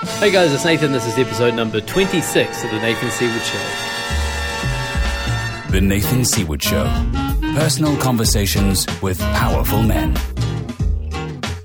Hey guys, it's Nathan. This is episode number 26 of The Nathan Seaward Show. The Nathan Seaward Show. Personal conversations with powerful men.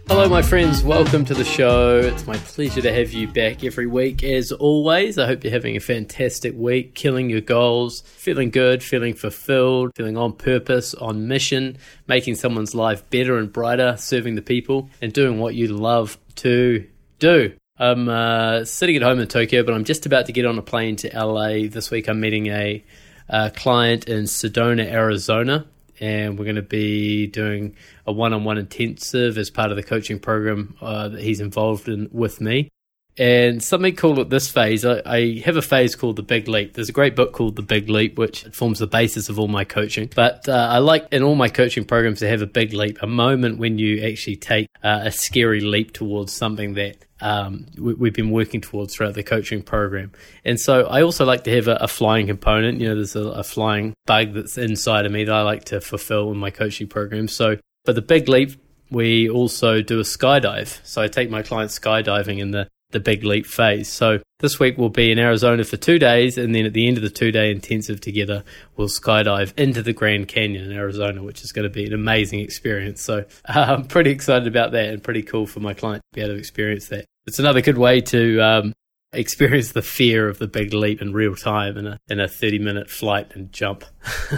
Hello, my friends. Welcome to the show. It's my pleasure to have you back every week. As always, I hope you're having a fantastic week, killing your goals, feeling good, feeling fulfilled, feeling on purpose, on mission, making someone's life better and brighter, serving the people, and doing what you love to do. I'm uh, sitting at home in Tokyo, but I'm just about to get on a plane to LA. This week, I'm meeting a, a client in Sedona, Arizona and we're going to be doing a one-on-one intensive as part of the coaching program uh, that he's involved in with me. And something cool at this phase, I, I, have a phase called the Big Leap. There's a great book called The Big Leap, which forms the basis of all my coaching. But uh, I like in all my coaching programs to have a big leap, a moment when you actually take uh, a scary leap towards something that um, we, have been working towards throughout the coaching program. And so I also like to have a, a flying component. You know, there's a, a, flying bug that's inside of me that I like to fulfill in my coaching program. So, but the big leap, we also do a skydive. So I take my clients skydiving in the the big leap phase. So this week we'll be in Arizona for two days, and then at the end of the two day intensive together, we'll skydive into the Grand Canyon in Arizona, which is going to be an amazing experience. So I'm pretty excited about that and pretty cool for my client to be able to experience that. It's another good way to um, experience the fear of the big leap in real time in a in a 30 minute flight and jump.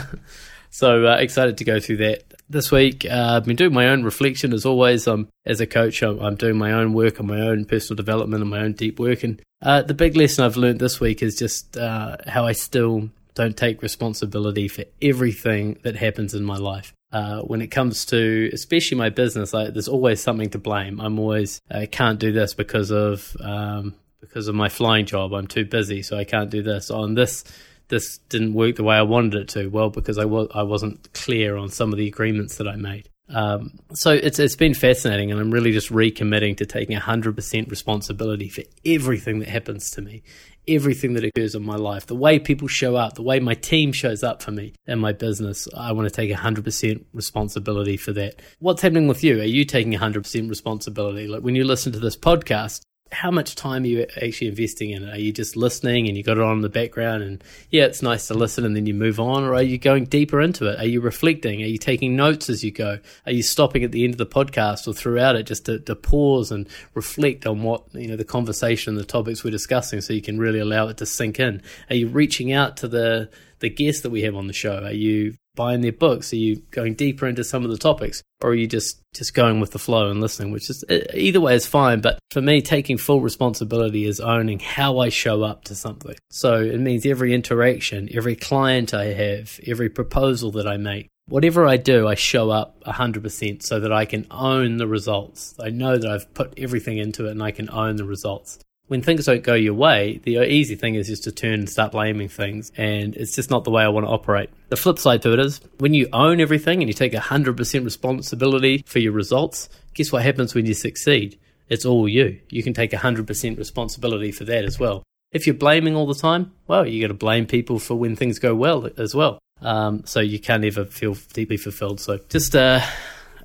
so uh, excited to go through that this week. Uh, I've been doing my own reflection as always. I'm as a coach. I'm, I'm, doing my own work on my own personal development and my own deep work. And uh, the big lesson I've learned this week is just uh, how I still don't take responsibility for everything that happens in my life. Uh, when it comes to especially my business, I, there's always something to blame. I'm always I can't do this because of um, because of my flying job. I'm too busy, so I can't do this. On this this didn't work the way I wanted it to. Well, because I was I wasn't clear on some of the agreements that I made. Um, so it's it's been fascinating, and I'm really just recommitting to taking 100% responsibility for everything that happens to me, everything that occurs in my life, the way people show up, the way my team shows up for me in my business. I want to take 100% responsibility for that. What's happening with you? Are you taking 100% responsibility? Like when you listen to this podcast, how much time are you actually investing in it? Are you just listening and you got it on in the background and yeah, it's nice to listen and then you move on? Or are you going deeper into it? Are you reflecting? Are you taking notes as you go? Are you stopping at the end of the podcast or throughout it just to, to pause and reflect on what, you know, the conversation, the topics we're discussing so you can really allow it to sink in? Are you reaching out to the, the guests that we have on the show? Are you buying their books? Are you going deeper into some of the topics, or are you just just going with the flow and listening? Which is uh, either way is fine. But for me, taking full responsibility is owning how I show up to something. So it means every interaction, every client I have, every proposal that I make. Whatever I do, I show up 100% so that I can own the results. I know that I've put everything into it and I can own the results when things don't go your way, the easy thing is just to turn and start blaming things. And it's just not the way I want to operate. The flip side to it is when you own everything and you take 100% responsibility for your results, guess what happens when you succeed? It's all you. You can take 100% responsibility for that as well. If you're blaming all the time, well, you got to blame people for when things go well as well. Um, so you can't ever feel deeply fulfilled. So just uh,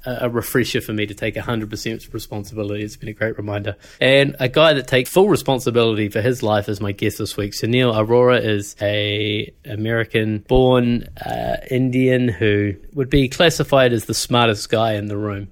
a refresher for me to take 100% responsibility. It's been a great reminder. And a guy that takes full responsibility for his life is my guest this week. Sunil Arora is a American born uh, Indian who would be classified as the smartest guy in the room.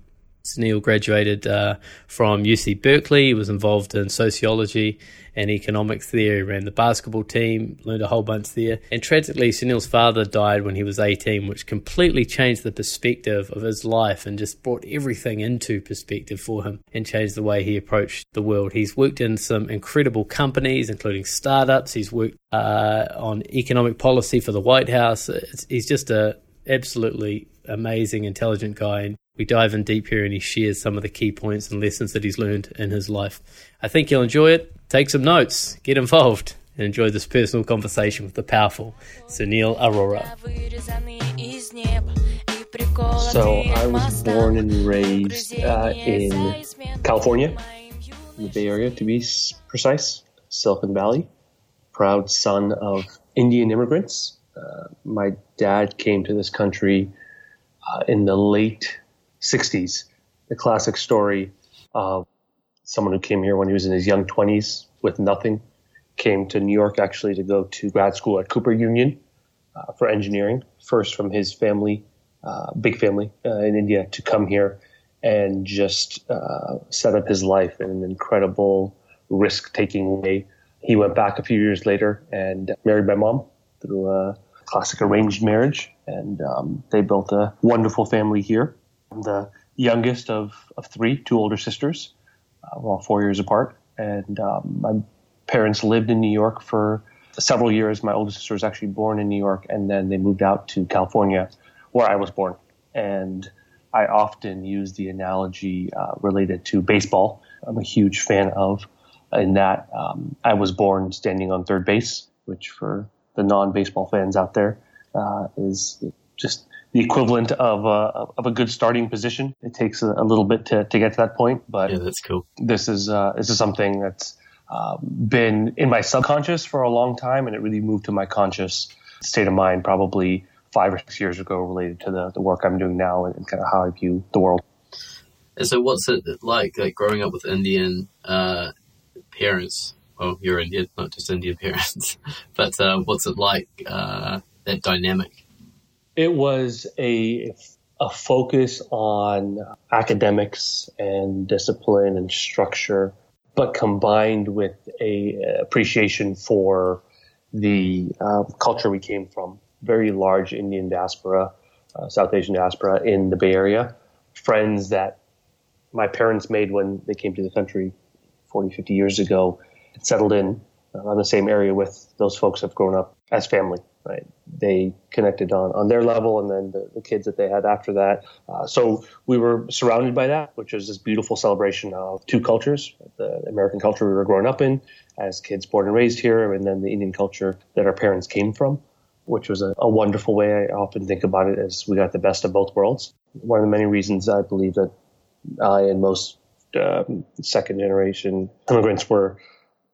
Sunil graduated uh, from UC Berkeley. He was involved in sociology and economics there. He ran the basketball team, learned a whole bunch there. And tragically, Sunil's father died when he was 18, which completely changed the perspective of his life and just brought everything into perspective for him and changed the way he approached the world. He's worked in some incredible companies, including startups. He's worked uh, on economic policy for the White House. It's, he's just a absolutely amazing, intelligent guy. We dive in deep here and he shares some of the key points and lessons that he's learned in his life. I think you'll enjoy it. Take some notes, get involved, and enjoy this personal conversation with the powerful Sunil Arora. So, I was born and raised uh, in California, in the Bay Area to be precise, Silicon Valley. Proud son of Indian immigrants. Uh, my dad came to this country uh, in the late 60s. The classic story of someone who came here when he was in his young 20s with nothing, came to New York actually to go to grad school at Cooper Union uh, for engineering, first from his family, uh, big family uh, in India, to come here and just uh, set up his life in an incredible risk taking way. He went back a few years later and married my mom through a classic arranged marriage, and um, they built a wonderful family here. I'm the youngest of, of three, two older sisters. Uh, we're all four years apart, and um, my parents lived in New York for several years. My older sister was actually born in New York, and then they moved out to California, where I was born. And I often use the analogy uh, related to baseball. I'm a huge fan of, in that um, I was born standing on third base, which for the non-baseball fans out there uh, is just the equivalent of a, of a good starting position. It takes a, a, little bit to, to get to that point, but yeah, that's cool. This is uh, this is something that's uh, been in my subconscious for a long time, and it really moved to my conscious state of mind probably five or six years ago, related to the, the work I'm doing now and, kind of how I view the world. And so, what's it like, like growing up with Indian uh, parents? Well, you're Indian, not just Indian parents, but uh, what's it like uh, that dynamic? It was a a focus on academics and discipline and structure, but combined with a appreciation for the uh, culture we came from. Very large Indian diaspora, uh, South Asian diaspora in the Bay Area. Friends that my parents made when they came to the country 40, 50 years ago, settled in uh, on the same area with those folks have grown up as family right? They connected on, on their level and then the, the kids that they had after that. Uh, so we were surrounded by that, which was this beautiful celebration of two cultures, the American culture we were growing up in as kids born and raised here, and then the Indian culture that our parents came from, which was a, a wonderful way. I often think about it as we got the best of both worlds. One of the many reasons I believe that I and most um, second generation immigrants were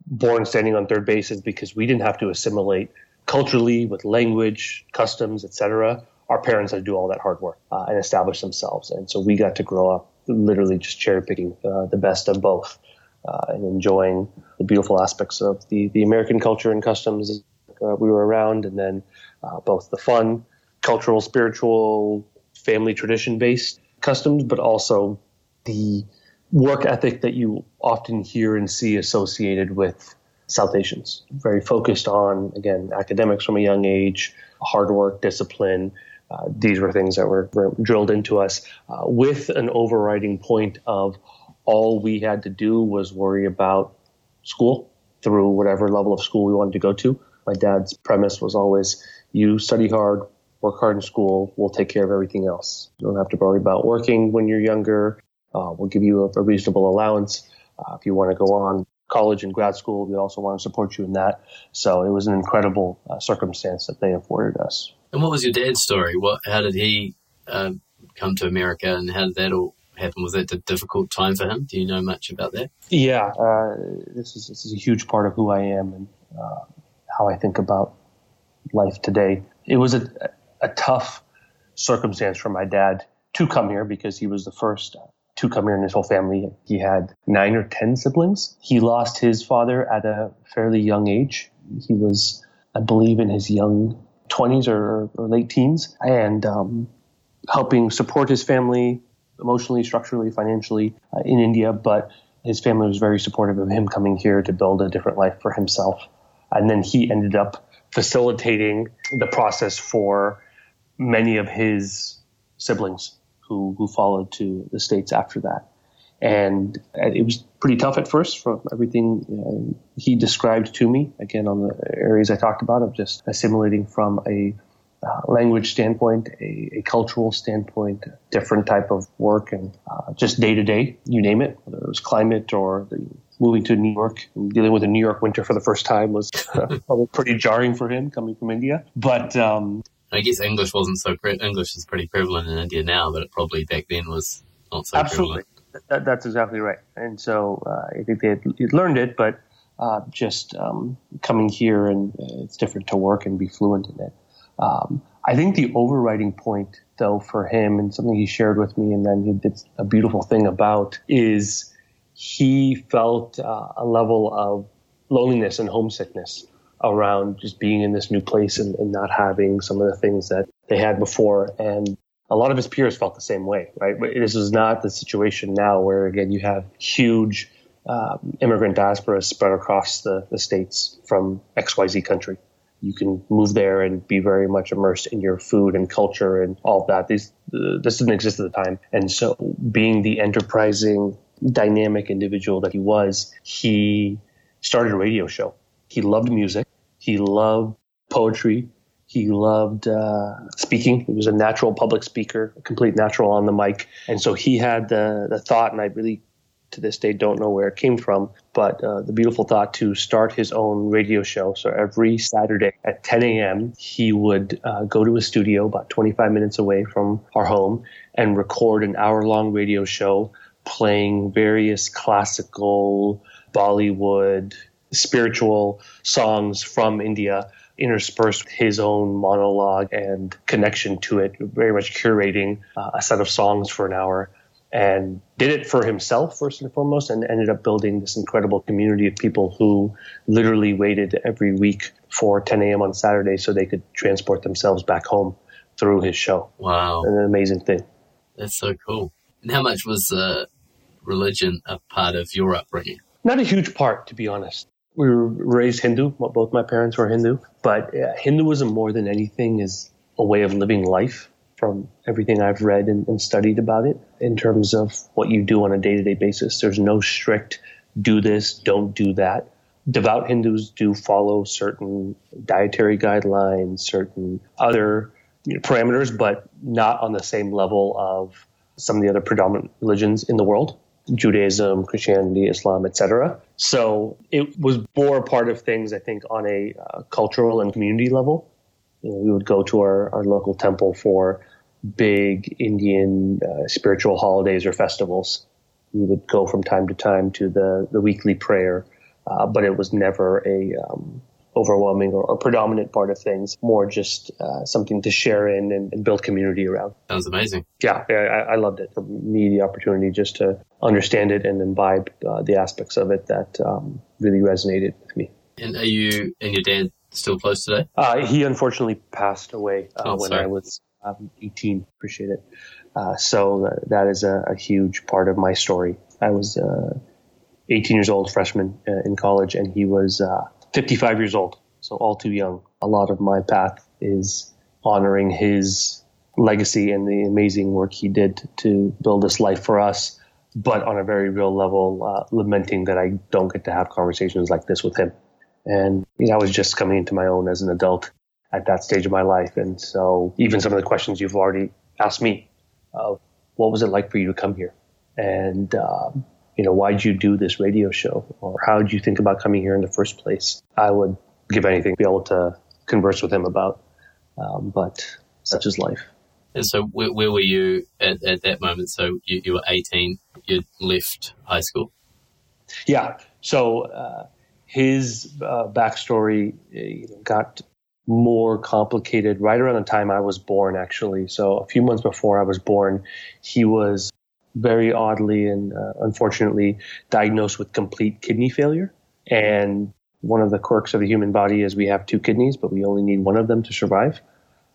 born standing on third base is because we didn't have to assimilate culturally with language, customs, etc. Our parents had to do all that hard work uh, and establish themselves, and so we got to grow up literally just cherry picking uh, the best of both uh, and enjoying the beautiful aspects of the the American culture and customs uh, we were around, and then uh, both the fun, cultural, spiritual, family tradition based customs, but also the work ethic that you often hear and see associated with South Asians, very focused on, again, academics from a young age, hard work, discipline. Uh, these were things that were, were drilled into us uh, with an overriding point of all we had to do was worry about school through whatever level of school we wanted to go to. My dad's premise was always you study hard, work hard in school, we'll take care of everything else. You don't have to worry about working when you're younger. Uh, we'll give you a, a reasonable allowance. Uh, if you want to go on college and grad school. We also want to support you in that. So it was an incredible uh, circumstance that they afforded us. And what was your dad's story? What, how did he uh, come to America, and how did that all happen? Was that a difficult time for him? Do you know much about that? Yeah, uh, this is this is a huge part of who I am and uh, how I think about life today. It was a, a tough circumstance for my dad to come here because he was the first to come here in his whole family. He had nine or 10 siblings. He lost his father at a fairly young age. He was, I believe, in his young 20s or, or late teens and um, helping support his family emotionally, structurally, financially uh, in India. But his family was very supportive of him coming here to build a different life for himself. And then he ended up facilitating the process for many of his siblings who who followed to the states after that. And it was pretty tough at first from everything uh, he described to me. Again, on the areas I talked about of just assimilating from a uh, language standpoint, a, a, cultural standpoint, different type of work, and uh, just day to day, you name it, whether it was climate or the, moving to New York and dealing with a New York winter for the first time was uh, pretty jarring for him coming from India. But um, I guess English wasn't so pre- English is pretty prevalent in India now, but it probably back then was not so Absolutely. prevalent. That, that's exactly right. And so uh, I think they had, learned it, but uh, just um, coming here and uh, it's different to work and be fluent in it. Um, I think the overriding point, though, for him and something he shared with me, and then he did a beautiful thing about is he felt uh, a level of loneliness and homesickness around just being in this new place and, and, not having some of the things that they had before. And a lot of his peers felt the same way, right? But this is not the situation now where, again, you have huge um, immigrant diaspora spread across the, the states from XYZ country. You can move there and be very much immersed in your food and culture and all of that. These, uh, this didn't exist at the time. And so being the enterprising, dynamic individual that he was, he started a radio show. He loved music. He loved poetry. He loved uh, speaking. He was a natural public speaker, a complete natural on the mic. And so he had the, the thought, and I really to this day don't know where it came from, but uh, the beautiful thought to start his own radio show. So every Saturday at 10 a.m., he would uh, go to a studio about 25 minutes away from our home and record an hour long radio show playing various classical, Bollywood, spiritual songs from India interspersed his own monologue and connection to it, very much curating uh, a set of songs for an hour. And did it for himself first and foremost, and ended up building this incredible community of people who literally waited every week for 10 a.m. on Saturday so they could transport themselves back home through his show. Wow, an amazing thing. That's so cool. And how much was uh, religion a part of your upbringing? Not a huge part, to be honest. We were raised Hindu. Both my parents were Hindu, but Hinduism more than anything is a way of living life. From everything I've read and, and studied about it, in terms of what you do on a day-to-day basis, there's no strict do this, don't do that. Devout Hindus do follow certain dietary guidelines, certain other you know, parameters, but not on the same level of some of the other predominant religions in the world. Judaism, Christianity, Islam, etc. So it was more part of things, I think, on a uh, cultural and community level. You know, we would go to our, our local temple for big Indian uh, spiritual holidays or festivals. We would go from time to time to the, the weekly prayer, uh, but it was never a um, overwhelming or, or, predominant part of things, more just uh, something to share in and, and, build community around. Sounds amazing. Yeah, I, I, loved it. For me, the opportunity just to understand it and imbibe uh, the aspects of it that um, really resonated with me. And are you and your dad still close today? Uh, he unfortunately passed away uh, oh, when sorry. I was um, 18. Appreciate it. Uh, so that is a, a, huge part of my story. I was uh, 18 years old, freshman in college, and he was 55 years old, so all too young. A lot of my path is honoring his legacy and the amazing work he did to build this life for us, but on a very real level, uh, lamenting that I don't get to have conversations like this with him. And you know, I was just coming into my own as an adult at that stage of my life. And so even some of the questions you've already asked me, uh, what was it like for you to come here? And um, you know, why'd you do this radio show? Or how did you think about coming here in the first place? I would give anything to be able to converse with him about. Um, but such is life. And so, where, where were you at, at, that moment? So, you, you, were 18, you left high school? Yeah. So, uh, his uh, backstory uh, got more complicated right around the time I was born, actually. So, a few months before I was born, he was very oddly and uh, unfortunately diagnosed with complete kidney failure. And one of the quirks of the human body is we have two kidneys, but we only need one of them to survive.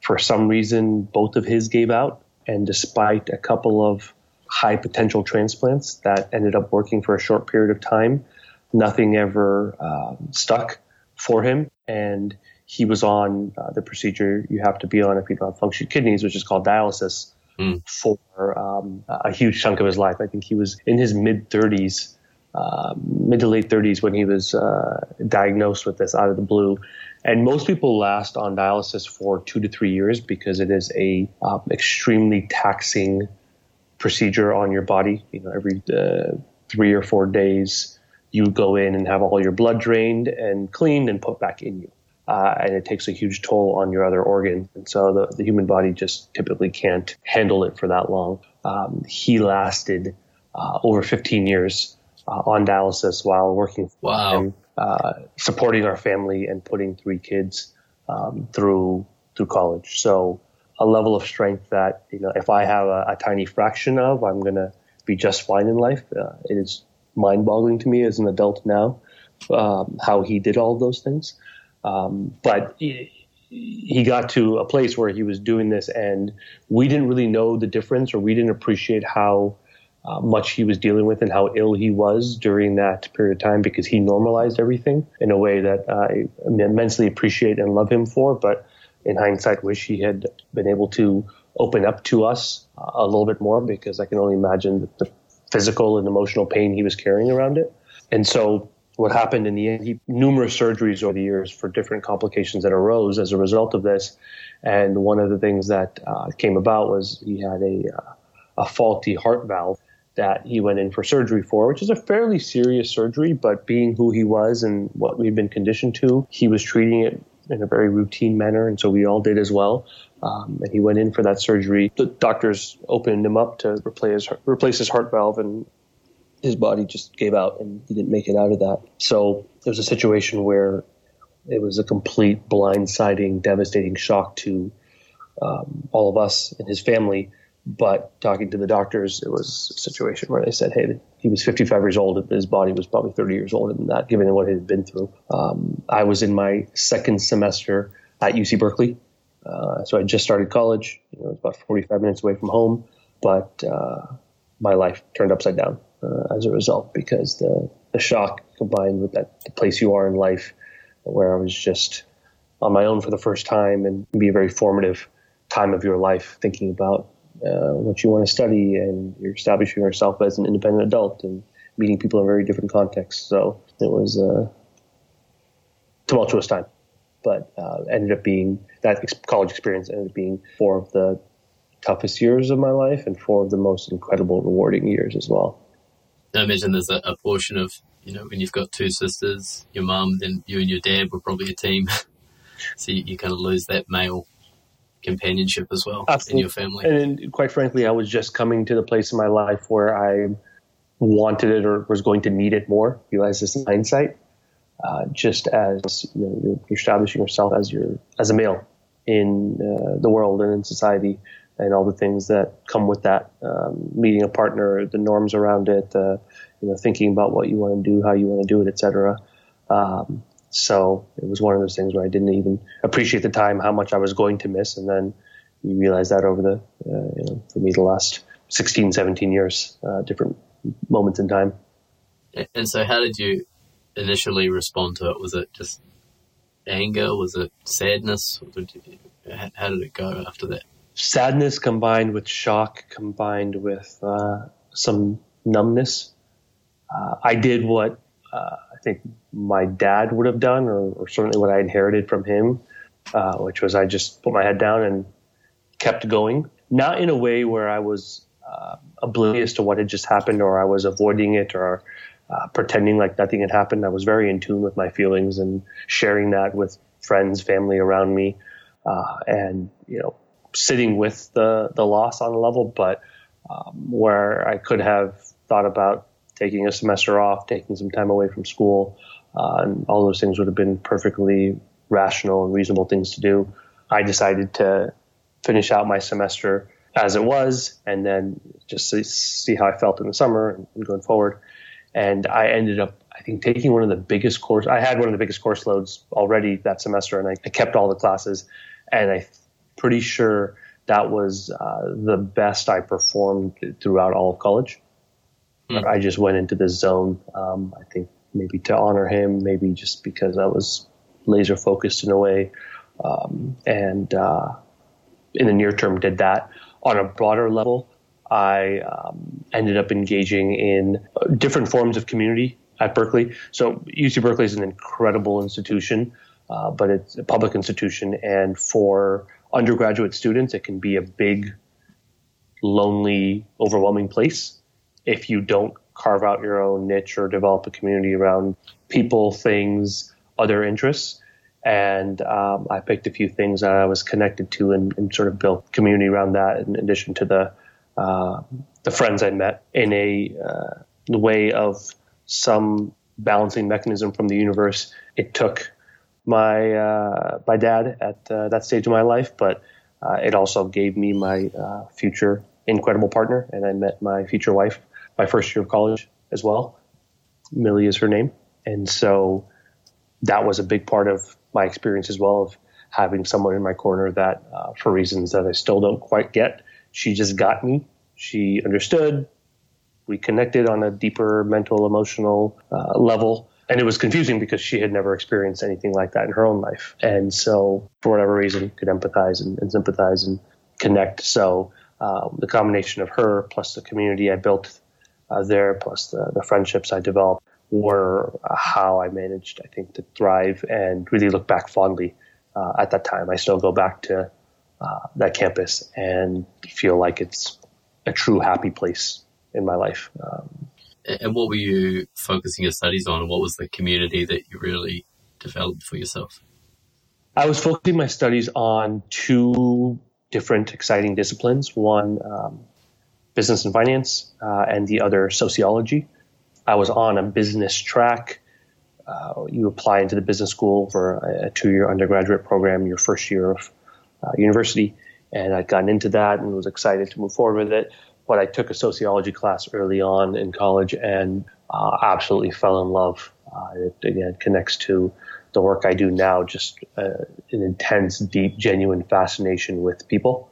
For some reason, both of his gave out. And despite a couple of high potential transplants that ended up working for a short period of time, nothing ever uh, stuck for him. And he was on uh, the procedure you have to be on if you don't have functioning kidneys, which is called dialysis mm. for um, a huge chunk of his life. I think he was in his mid 30s, uh, mid to late 30s when he was uh, diagnosed with this out of the blue. And most people last on dialysis for two to three years because it is a um, extremely taxing procedure on your body. You know, every uh, three or four days, you go in and have all your blood drained and cleaned and put back in you uh, and it takes a huge toll on your other organs. And so the, the human body just typically can't handle it for that long. Um, he lasted uh, over 15 years uh, on dialysis while working wow. him, uh, supporting our family and putting three kids um, through through college. So a level of strength that you know if I have a, a tiny fraction of, I'm gonna be just fine in life. Uh, it is mind boggling to me as an adult now, um, how he did all those things. Um, but he, he got to a place where he was doing this and we didn't really know the difference or we didn't appreciate how uh, much he was dealing with and how ill he was during that period of time because he normalized everything in a way that I immensely appreciate and love him for. But in hindsight, wish he had been able to open up to us uh, a little bit more because I can only imagine the physical and emotional pain he was carrying around it. And so what happened in the end, he numerous surgeries over the years for different complications that arose as a result of this. And one of the things that uh, came about was he had a, uh, a faulty heart valve that he went in for surgery for, which is a fairly serious surgery, but being who he was and what we'd been conditioned to, he was treating it in a very routine manner, and so we all did as well. Um, and he went in for that surgery. The doctors opened him up to replace his, replace his heart valve, and his body just gave out, and he didn't make it out of that. So it was a situation where it was a complete blindsiding, devastating shock to um, all of us and his family. But talking to the doctors, it was a situation where they said, hey, he was 55 years old, his body was probably 30 years older than that, given what he had been through. Um, I was in my second semester at UC Berkeley. Uh, so I just started college. You know, it was about 45 minutes away from home, but uh, my life turned upside down uh, as a result because the, the shock combined with that the place you are in life, where I was just on my own for the first time and be a very formative time of your life, thinking about uh, what you want to study, and you're establishing yourself as an independent adult and meeting people in very different contexts. So it was a tumultuous time, but uh, ended up being that ex- college experience ended up being four of the toughest years of my life and four of the most incredible, rewarding years as well. I imagine there's a, a portion of you know when you've got two sisters, your mum, then you and your dad were probably a team, so you, you kind of lose that male companionship as well Absolutely. in your family. And quite frankly, I was just coming to the place in my life where I wanted it or was going to need it more. You Realize this in hindsight, uh, just as you know, you're, you're, establishing yourself as your as a male in uh, the world and in society, and all the things that come with that. Um, meeting a partner, the norms around it, uh, you know, thinking about what you want to do, how you want to do it, etc. Um, so it was one of those things where I didn't even appreciate the time how much I was going to miss. And then you realize that over the, uh, you know, for me, the last 16, 17 years, uh, different moments in time. And so how did you initially respond to it? Was it just anger? Was it sadness? how did it go after that? Sadness combined with shock, combined with uh, some numbness. Uh, I did what uh, I think my dad would have done, or, or certainly what I inherited from him, uh, which was I just put my head down and kept going. Not in a way where I was uh, oblivious to what had just happened, or I was avoiding it, or uh, pretending like nothing had happened. I was very in tune with my feelings and sharing that with friends, family around me, uh, and you know, sitting with the the loss on a level, but um, where I could have thought about taking a semester off, taking some time away from school, uh, and all those things would have been perfectly rational and reasonable things to do. I decided to finish out my semester as it was, and then just see, how I felt in the summer and going forward. And I ended up, I think, taking one of the biggest course. I had one of the biggest course loads already that semester, and I, I kept all the classes. And I'm pretty sure that was uh, the best I performed throughout all of college. Mm. I just went into this zone. Um, I think maybe to honor him, maybe just because I was laser focused in a way, um, and uh, in the near term did that. On a broader level, I um, ended up engaging in different forms of community at Berkeley. So UC Berkeley is an incredible institution, uh, but it's a public institution, and for undergraduate students, it can be a big, lonely, overwhelming place if you don't carve out your own niche or develop a community around people, things, other interests. And um, I picked a few things that I was connected to and, and, sort of built community around that. In addition to the uh, the friends I met in a uh, way of some balancing mechanism from the universe. It took my uh, my dad at uh, that stage of my life, but uh, it also gave me my uh, future incredible partner, and I met my future wife my first year of college as well. Millie is her name. And so that was a big part of my experience as well of having someone in my corner that, uh, for reasons that I still don't quite get, she just got me. She understood. We connected on a deeper mental, emotional uh, level. And it was confusing because she had never experienced anything like that in her own life. And so, for whatever reason, could empathize and, and sympathize and connect. So, um, the combination of her plus the community I built uh, there, plus the, the friendships I developed, were how I managed, I think, to thrive and really look back fondly uh, at that time. I still go back to uh, that campus and feel like it's a true happy place in my life. Um, and what were you focusing your studies on? What was the community that you really developed for yourself? I was focusing my studies on two different exciting disciplines one, um, business and finance, uh, and the other, sociology. I was on a business track. Uh, you apply into the business school for a, a two year undergraduate program, your first year of uh, university. And I'd gotten into that and was excited to move forward with it. But I took a sociology class early on in college and uh, absolutely fell in love. Uh, it again connects to the work I do now, just uh, an intense, deep, genuine fascination with people.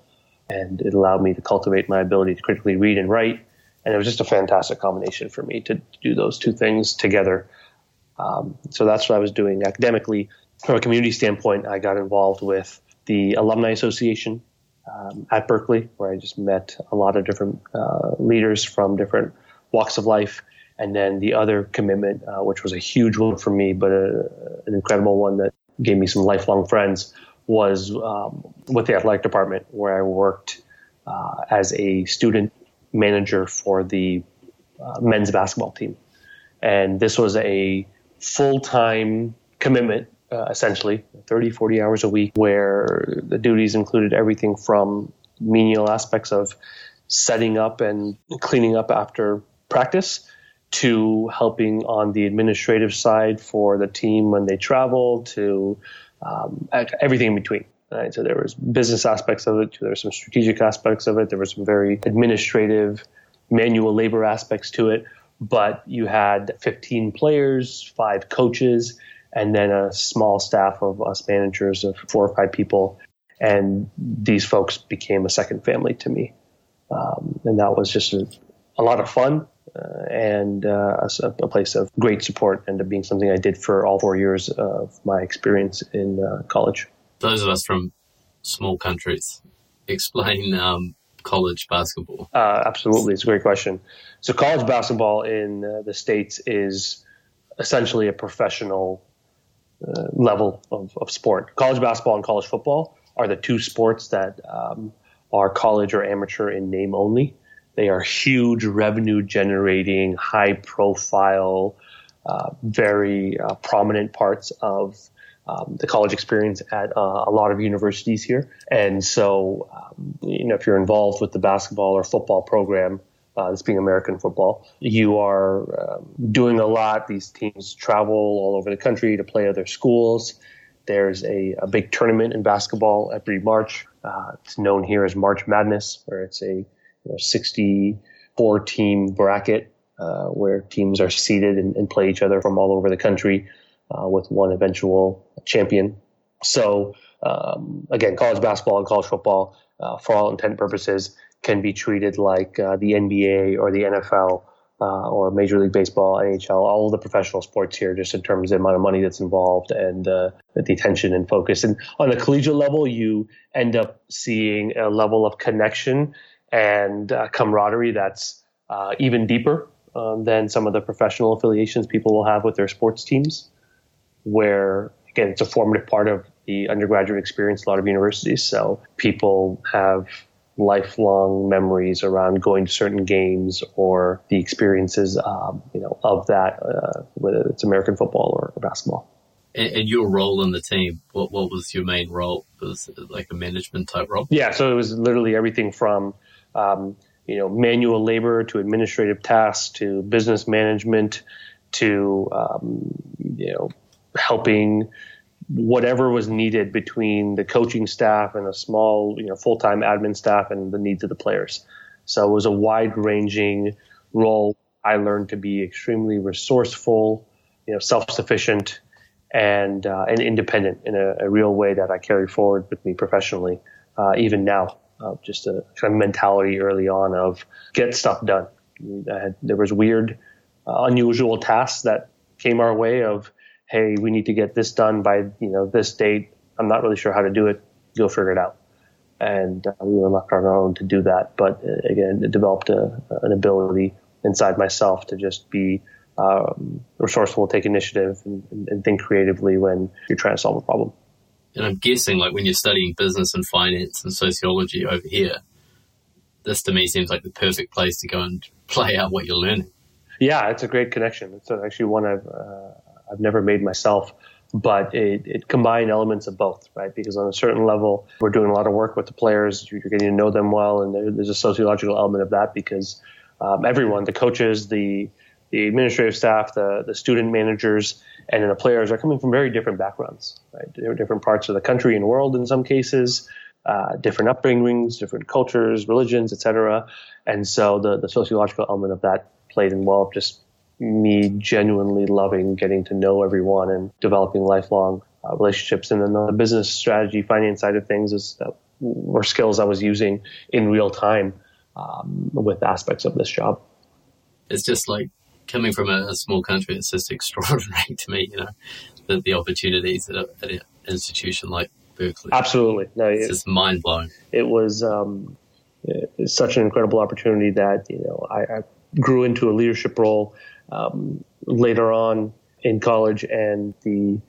And it allowed me to cultivate my ability to critically read and write. And it was just a fantastic combination for me to do those two things together. Um, so that's what I was doing academically. From a community standpoint, I got involved with the Alumni Association um, at Berkeley, where I just met a lot of different uh, leaders from different walks of life. And then the other commitment, uh, which was a huge one for me, but a, uh, an incredible one that gave me some lifelong friends, was um, with the athletic department, where I worked uh, as a student manager for the uh, men's basketball team. And this was a full time commitment uh, essentially 30, 40 hours a week, where the duties included everything from menial aspects of setting up and cleaning up after practice to helping on the administrative side for the team when they travel to um, everything in between. Right? So there was business aspects of it, there were some strategic aspects of it, there were some very administrative, manual labor aspects to it. But you had 15 players, five coaches, and then a small staff of us managers of four or five people. And these folks became a second family to me. Um, and that was just a, a lot of fun and uh, a, a, place of great support, and being something I did for all four years of my experience in uh, college. Those of us from small countries, explain um, college basketball. Uh, absolutely, it's a great question. So, college basketball in uh, the states is essentially a professional uh, level of, of sport. College basketball and college football are the two sports that um, are college or amateur in name only. They are huge revenue generating, high profile, uh, very uh, prominent parts of um, the college experience at uh, a lot of universities here. And so, um, you know, if you're involved with the basketball or football program, uh, this being American football. You are um, doing a lot. These teams travel all over the country to play other schools. There's a, a big tournament in basketball every March. Uh, it's known here as March Madness, where it's a 64 team bracket uh, where teams are seeded and, and, play each other from all over the country uh, with one eventual champion. So, um, again, college basketball and college football, uh, for all intent purposes, can be treated like uh, the NBA or the NFL uh, or Major League Baseball, NHL, all of the professional sports here, just in terms of the amount of money that's involved and uh, the attention and focus. And on a collegiate level, you end up seeing a level of connection and uh, camaraderie that's uh, even deeper um, than some of the professional affiliations people will have with their sports teams, where again, it's a formative part of the undergraduate experience, a lot of universities. So people have lifelong memories around going to certain games or the experiences, um, you know, of that, uh, whether it's American football or, or basketball. And, and, your role in the team, what what was your main role? Was like a management type role? Yeah, so it was literally everything from um, you know manual labor to administrative tasks to business management to um, you know helping whatever was needed between the coaching staff and a small, you know, full-time admin staff and the needs of the players. So it was a wide-ranging role. I learned to be extremely resourceful, you know, self-sufficient, and uh, and independent in a, a, real way that I carry forward with me professionally, uh, even now. Uh, just a kind of mentality early on of get stuff done. Had, there was weird, uh, unusual tasks that came our way of, hey, we need to get this done by you know this date. I'm not really sure how to do it. Go figure it out. And uh, we were left on our own to do that. But uh, again, it developed a, an ability inside myself to just be um, resourceful, take initiative, and, and, think creatively when you're trying to solve a problem. And I'm guessing, like when you're studying business and finance and sociology over here, this to me seems like the perfect place to go and play out what you're learning. Yeah, it's a great connection. It's actually one I've uh, I've never made myself, but it, it combined elements of both, right? Because on a certain level, we're doing a lot of work with the players. You're getting to know them well, and there, there's a sociological element of that because um, everyone, the coaches, the the administrative staff, the the student managers, and then the players are coming from very different backgrounds, right? Different parts of the country and world in some cases, uh, different upbringings, different cultures, religions, etc. And so the the sociological element of that played in well, just me genuinely loving getting to know everyone and developing lifelong uh, relationships. And then the business strategy, finance side of things is uh, were skills I was using in real time um, with aspects of this job. It's just like coming from a, a, small country. It's just extraordinary to me, you know, the, the opportunities at, a, at an institution like Berkeley. Absolutely, no, it's it, just mind blowing. It was um, such an incredible opportunity that you know I, I grew into a leadership role um, later on in college, and the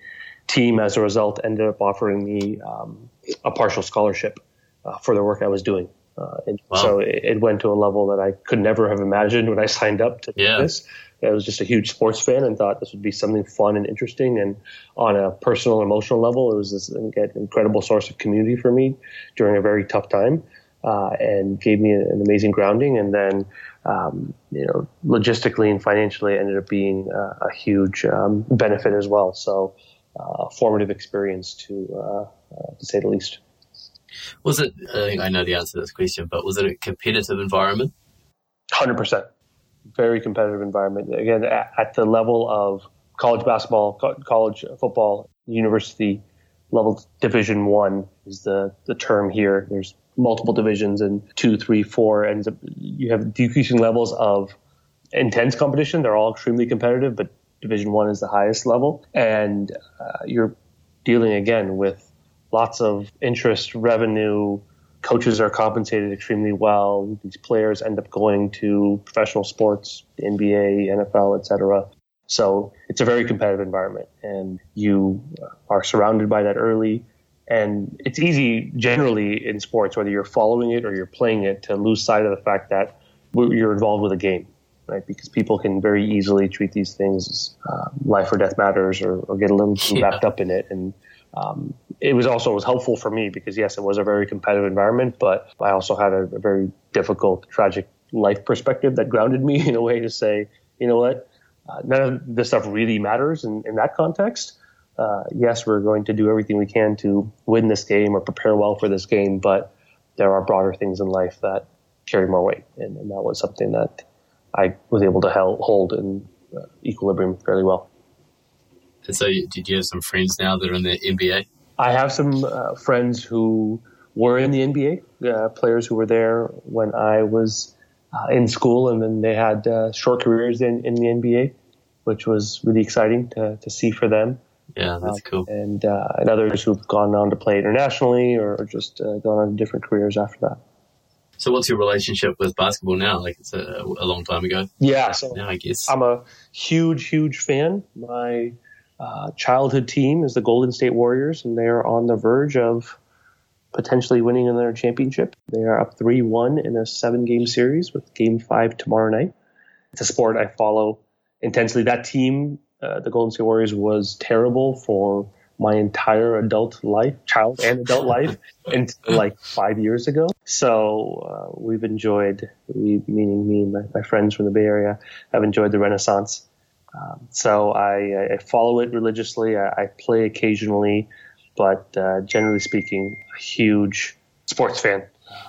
team, as a result, ended up offering me um, a partial scholarship uh, for the work I was doing. Uh, and wow. so it, it, went to a level that I could never have imagined when I signed up to yeah. this. I was just a huge sports fan and thought this would be something fun and interesting. And on a personal, emotional level, it was this incredible source of community for me during a very tough time, uh, and gave me an amazing grounding. And then, um, you know, logistically and financially, ended up being uh, a huge um, benefit as well. So, uh, formative experience to uh, uh, to say the least. Was it? I think I know the answer to this question, but was it a competitive environment? Hundred percent, very competitive environment. Again, at, at, the level of college basketball, co- college football, university level, Division One is the the term here. There's multiple divisions, and two, three, four ends up. You have decreasing levels of intense competition. They're all extremely competitive, but Division One is the highest level, and uh, you're dealing again with lots of interest, revenue. Coaches are compensated extremely well. These players end up going to professional sports, NBA, NFL, etc. So it's a very competitive environment, and you are surrounded by that early. And it's easy generally in sports, whether you're following it or you're playing it, to lose sight of the fact that you're involved with a game, right? Because people can very easily treat these things as uh, life or death matters or, or get a little yeah. wrapped up in it. And um, it was also was helpful for me because yes, it was a very competitive environment, but I also had a, a very difficult, tragic life perspective that grounded me in a way to say, you know what, uh, none of this stuff really matters in, in that context. Uh, yes, we're going to do everything we can to win this game or prepare well for this game, but there are broader things in life that carry more weight, and, and that was something that I was able to hold in uh, equilibrium fairly well. And so, did you have some friends now that are in the NBA? I have some uh, friends who were in the NBA, uh, players who were there when I was uh, in school, and then they had uh, short careers in, in the NBA, which was really exciting to, to see for them. Yeah, that's cool. And, uh, and others who've gone on to play internationally or just uh, gone on to different careers after that. So, what's your relationship with basketball now? Like it's a, a long time ago. Yeah, so now I guess I'm a huge, huge fan. My uh, childhood team is the Golden State Warriors, and they are on the verge of potentially winning another championship. They are up 3 1 in a seven game series with game five tomorrow night. It's a sport I follow intensely. That team, uh, the Golden State Warriors, was terrible for my entire adult life, child and adult life, until like five years ago. So uh, we've enjoyed, we meaning me and my, my friends from the Bay Area, have enjoyed the renaissance um, so I, I, follow it religiously. I, I play occasionally, but uh, generally speaking, a huge sports fan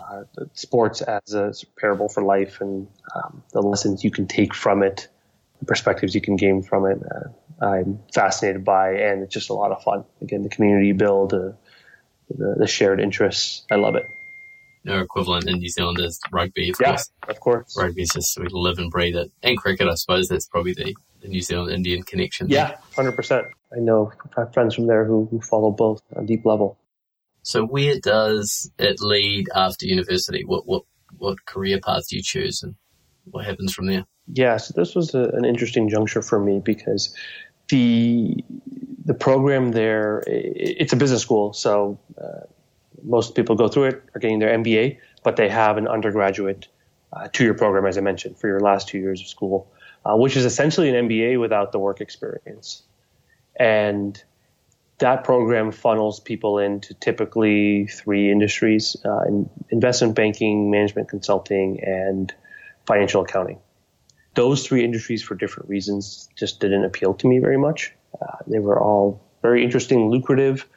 uh, sports as a parable for life and um, the lessons you can take from it, the perspectives you can gain from it. Uh, I'm fascinated by, and it's just a lot of fun. Again, the community build, uh, the, the shared interests. I love it. Our equivalent in New Zealand is rugby, of yeah, course. Of course. Rugby is just we live and breathe it. And cricket, I suppose that's probably the, the New Zealand Indian connection. Yeah, hundred percent. I know I have friends from there who, who follow both on deep level. So where does it lead after university? What what what career path do you choose, and what happens from there? Yeah, so this was a, an interesting juncture for me because the the program there it's a business school, so uh, most people go through it are getting their MBA, but they have an undergraduate uh, two year program, as I mentioned, for your last two years of school, uh, which is essentially an MBA without the work experience, and that program funnels people into typically three industries uh, in investment banking, management consulting, and financial accounting. Those three industries, for different reasons, just didn't appeal to me very much. Uh, they were all very interesting, lucrative,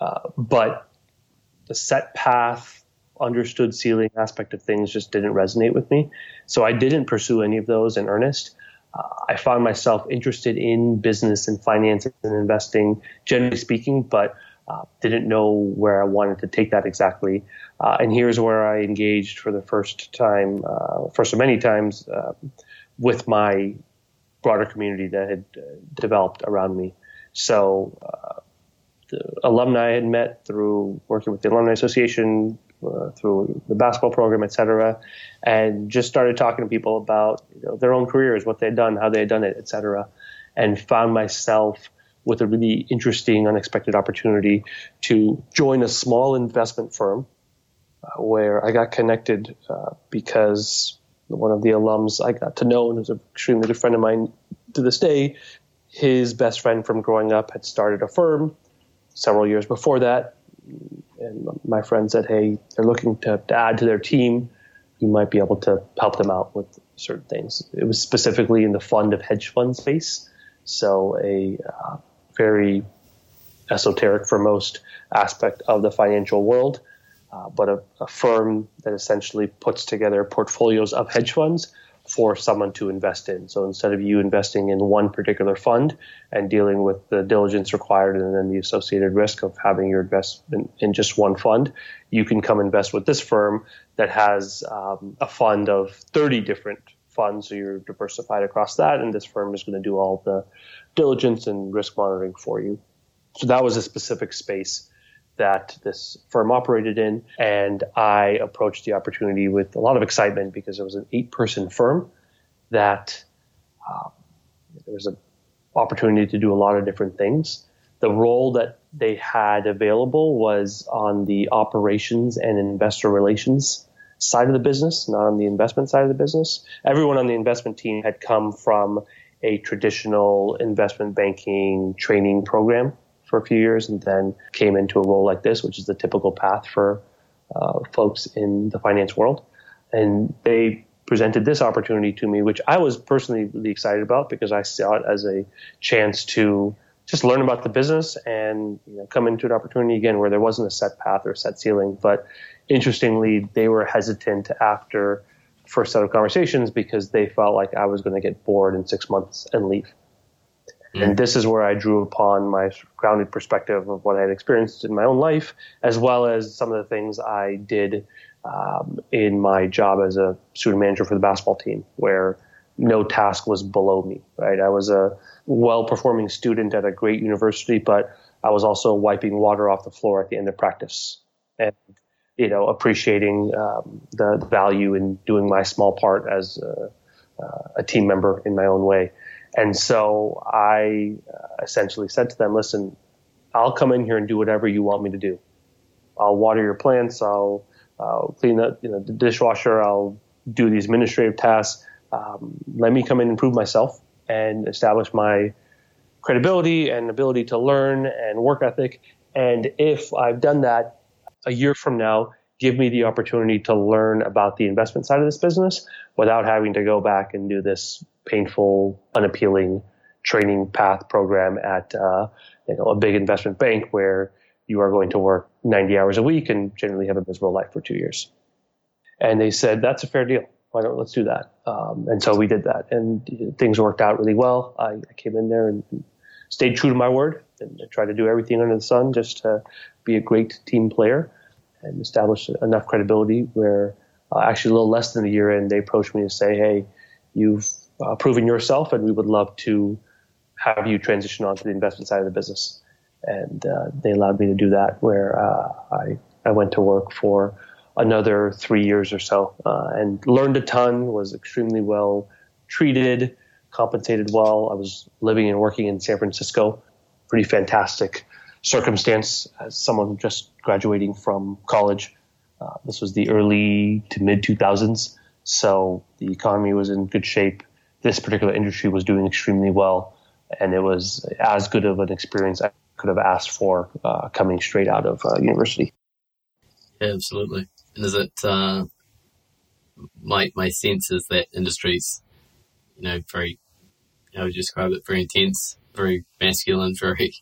uh, but the set path, understood ceiling aspect of things just didn't resonate with me. So I didn't pursue any of those in earnest uh, I found myself interested in business and finance and investing, generally speaking, but uh, didn't know where I wanted to take that exactly. Uh, and here's where I engaged for the first time, uh, first of many times, uh, with my broader community that had uh, developed around me. So the alumni I had met through working with the Alumni Association, uh, through the basketball program, et cetera, and just started talking to people about you know, their own careers, what they'd done, how they had done it, et cetera, and found myself with a really interesting, unexpected opportunity to join a small investment firm uh, where I got connected uh, because one of the alums I got to know and was an extremely good friend of mine to this day. His best friend from growing up had started a firm several years before that and my friend said, "Hey, they're looking to, to add to their team. You might be able to help them out with certain things." It was specifically in the fund of hedge fund space, so a uh, very esoteric for most aspect of the financial world, uh, but a, a firm that essentially puts together portfolios of hedge funds for someone to invest in. So instead of you investing in one particular fund and dealing with the diligence required and then the associated risk of having your investment in just one fund, you can come invest with this firm that has um, a fund of 30 different funds. So you're diversified across that, and this firm is going to do all the diligence and risk monitoring for you. So that was a specific space that this firm operated in. And I approached the opportunity with a lot of excitement because it was an eight person firm that um, there was an opportunity to do a lot of different things. The role that they had available was on the operations and investor relations side of the business, not on the investment side of the business. Everyone on the investment team had come from a traditional investment banking training program for a few years and then came into a role like this, which is the typical path for uh, folks in the finance world. And they presented this opportunity to me, which I was personally really excited about because I saw it as a chance to just learn about the business and you know, come into an opportunity again where there wasn't a set path or a set ceiling. But interestingly, they were hesitant after first set of conversations because they felt like I was going to get bored in six months and leave. Mm. And this is where I drew upon my grounded perspective of what I had experienced in my own life, as well as some of the things I did um, in my job as a student manager for the basketball team, where no task was below me. Right, I was a well-performing student at a great university, but I was also wiping water off the floor at the end of practice, and you know, appreciating um, the, the, value in doing my small part as a, uh, a team member in my own way. And so I uh, essentially said to them, listen, I'll come in here and do whatever you want me to do. I'll water your plants. I'll, clean the, you know, the dishwasher. I'll do these administrative tasks. Um, let me come in and prove myself and establish my credibility and ability to learn and work ethic. And if I've done that a year from now, give me the opportunity to learn about the investment side of this business without having to go back and do this painful, unappealing training path program at uh, you know a big investment bank where you are going to work 90 hours a week and generally have a miserable life for two years. And they said, that's a fair deal. Why don't let's do that? Um, and so we did that, and things worked out really well. I, I came in there and stayed true to my word and tried to do everything under the sun just to be a great team player and establish enough credibility where uh, actually a little less than a year in, they approached me to say, hey, you've uh, proven yourself and we would love to have you transition onto the investment side of the business. And uh, they allowed me to do that where uh, I, I went to work for another three years or so uh, and learned a ton, was extremely well treated, compensated well. I was living and working in San Francisco, pretty fantastic circumstance as someone just graduating from college. Uh, this was the early to mid 2000s, so the economy was in good shape. This particular industry was doing extremely well, and it was as good of an experience I could have asked for uh, coming straight out of uh, university. Yeah, absolutely. And is it uh, my my sense is that industries, you know, very how would you describe it? Very intense, very masculine, very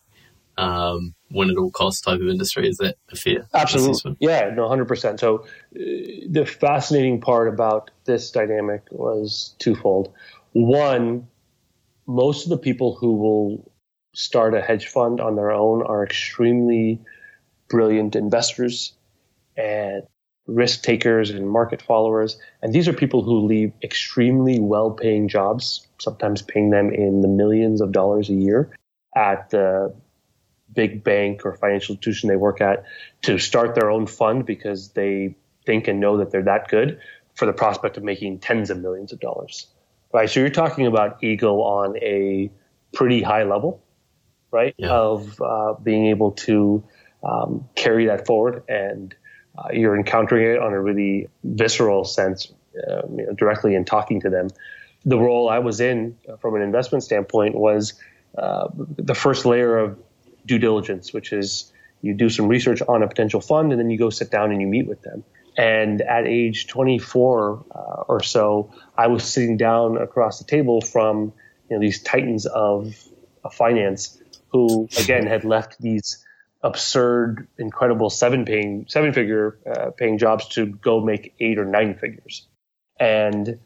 um, win at all costs type of industry. Is that a fair Absolutely. Yeah, no, 100%. So uh, the fascinating part about this dynamic was twofold. One, most of the people who will start a hedge fund on their own are extremely brilliant investors and risk takers and market followers. And these are people who leave extremely well paying jobs, sometimes paying them in the millions of dollars a year at the big bank or financial institution they work at to start their own fund because they think and know that they're that good for the prospect of making tens of millions of dollars. Right. So you're talking about ego on a pretty high level, right? Yeah. Of uh, being able to um, carry that forward and uh, you're encountering it on a really visceral sense, uh, you know, directly in talking to them. The role I was in from an investment standpoint was uh, the first layer of due diligence, which is you do some research on a potential fund and then you go sit down and you meet with them. And at age 24 uh, or so, I was sitting down across the table from you know, these titans of, finance who, again, had left these absurd, incredible seven paying, seven figure uh, paying jobs to go make eight or nine figures. And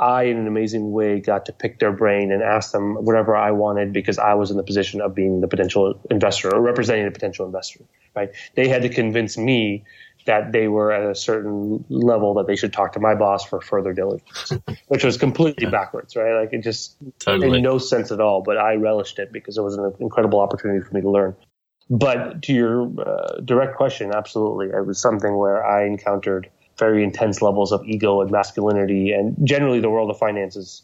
I, in an amazing way, got to pick their brain and ask them whatever I wanted because I was in the position of being the potential investor or representing a potential investor. Right? They had to convince me that they were at a certain level that they should talk to my boss for further diligence, which was completely backwards, right? Like it just totally. made no sense at all. But I relished it because it was an incredible opportunity for me to learn. But to your uh, direct question, absolutely, it was something where I encountered very intense levels of ego and masculinity, and generally the world of finance is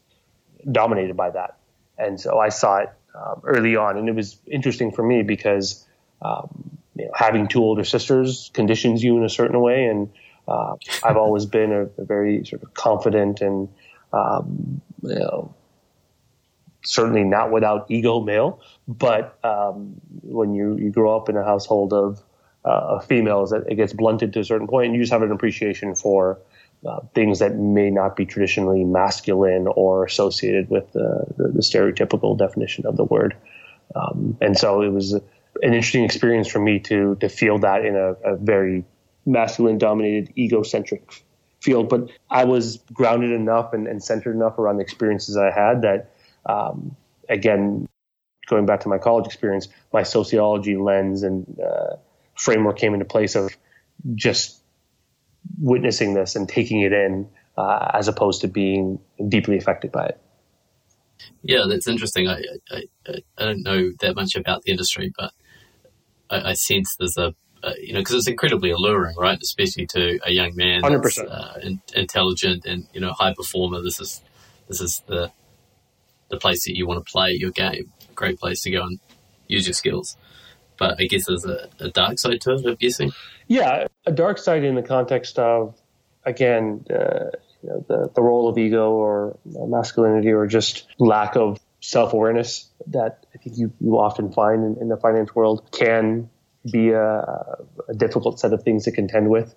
dominated by that. And so I saw it um, early on, and it was interesting for me because um, you know, having two older sisters conditions you in a certain way, and uh, I've always been a, a, very sort of confident and um, you know, certainly not without ego male, but um, when you, you grow up in a household of uh, females that it gets blunted to a certain point, and you just have an appreciation for uh, things that may not be traditionally masculine or associated with the, the, the stereotypical definition of the word. Um, and so it was an interesting experience for me to to feel that in a, a very masculine dominated egocentric field. But I was grounded enough and, and centered enough around the experiences I had that, um, again, going back to my college experience, my sociology lens and uh, framework came into place of just witnessing this and taking it in uh, as opposed to being deeply affected by it. Yeah, that's interesting. I, I, I don't know that much about the industry, but I, I sense there's a, uh, you know, because it's incredibly alluring, right? Especially to a young man, hundred percent uh, intelligent and you know high performer. This is this is the the place that you want to play your game. Great place to go and use your skills but I guess there's a, a, dark side to it. I'm guessing. Yeah, a dark side in the context of again uh, you know, the the role of ego or masculinity or just lack of self awareness that I think you, you often find in, in the finance world can be a, a, difficult set of things to contend with.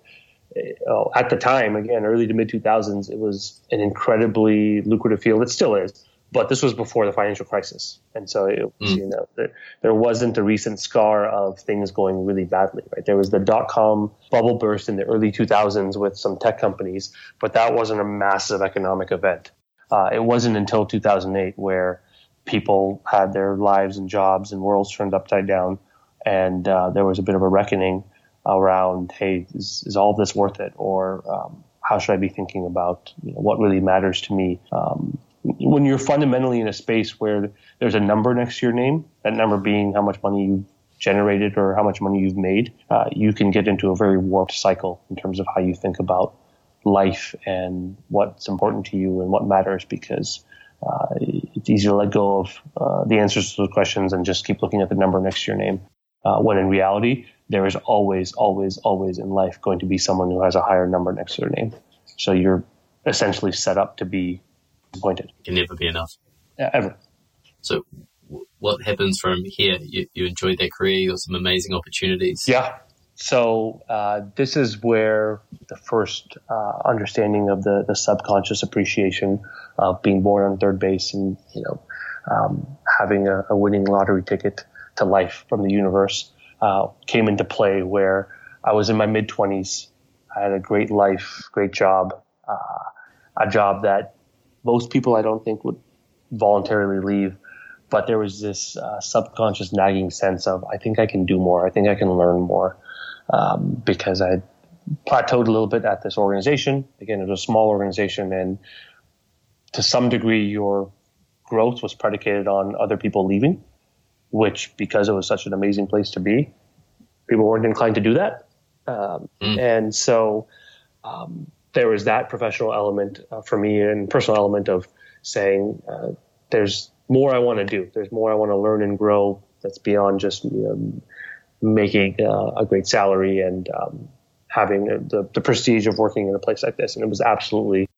Uh, at the time, again, early to mid 2000s, it was an incredibly lucrative field. It still is, but this was before the financial crisis, and so it, mm. you know there, there, wasn't a recent scar of things going really badly. Right, there was the dot com bubble burst in the early 2000s with some tech companies, but that wasn't a massive economic event. Uh, it wasn't until 2008 where people had their lives and jobs and worlds turned upside down, and uh, there was a bit of a reckoning around, hey, is, is all this worth it, or um, how should I be thinking about you know, what really matters to me? Um, when you're fundamentally in a space where there's a number next to your name, that number being how much money you've generated or how much money you've made, uh, you can get into a very warped cycle in terms of how you think about life and what's important to you and what matters because uh, it's easier to let go of uh, the answers to those questions and just keep looking at the number next to your name. Uh, when in reality, there is always, always, always in life going to be someone who has a higher number next to their name. So you're essentially set up to be disappointed. It can never be enough. Yeah, ever. So, what happens from here? You, you enjoyed that career, you got some amazing opportunities. Yeah. So, uh, this is where the first uh, understanding of the, the subconscious appreciation of being born on third base and, you know, um, having a, a, winning lottery ticket to life from the universe uh, came into play where I was in my mid 20s. I had a great life, great job, uh, a job that most people I don't think would voluntarily leave. But there was this uh, subconscious nagging sense of I think I can do more. I think I can learn more um, because I plateaued a little bit at this organization. Again, it was a small organization, and to some degree, your growth was predicated on other people leaving, which because it was such an amazing place to be, people weren't inclined to do that. Um, mm. And so um, there was that professional element uh, for me and personal element of saying uh, there's more I want to do. There's more I want to learn and grow that's beyond just you know, making uh, a great salary and um, having the, the prestige of working in a place like this. And it was absolutely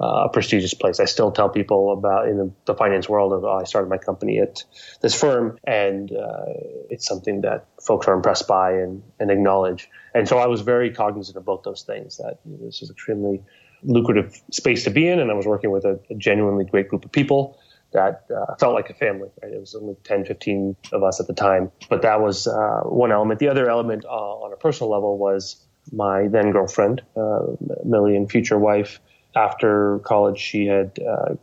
uh, a prestigious place. I still tell people about in the, the finance world of oh, I started my company at this firm, and uh, it's something that folks are impressed by and, and acknowledge. And so I was very cognizant of both those things. That you know, this is extremely lucrative space to be in, and I was working with a, a genuinely great group of people that uh, felt like a family. Right? It was only 10, 15 of us at the time, but that was uh, one element. The other element uh, on a personal level was my then girlfriend, uh, Millie, and future wife after college, she had uh,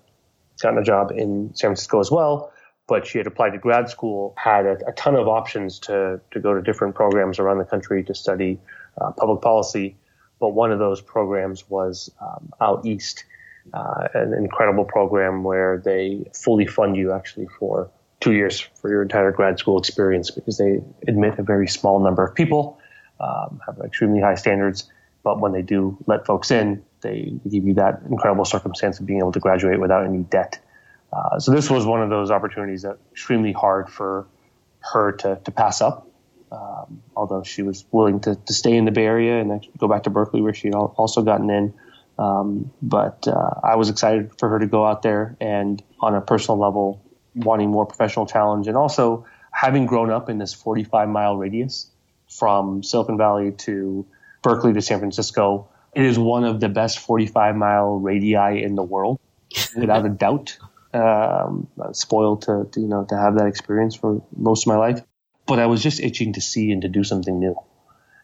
gotten a job in San Francisco as well, but she had applied to grad school, had a, a ton of options to, to go to different programs around the country to study uh, public policy. But one of those programs was um, out east, uh, an incredible program where they fully fund you actually for two years for your entire grad school experience because they admit a very small number of people, um, have extremely high standards. But when they do let folks in, they give you that incredible circumstance of being able to graduate without any debt. Uh, so this was one of those opportunities that extremely hard for her to, to pass up. Um, although she was willing to, to stay in the Bay Area and go back to Berkeley where she had also gotten in. Um, but uh, I was excited for her to go out there and on a personal level, wanting more professional challenge and also having grown up in this 45 mile radius from Silicon Valley to Berkeley to San Francisco, it is one of the best 45 mile radii in the world, without a doubt. Um, spoiled to, to, you know to have that experience for most of my life, but I was just itching to see and to do something new,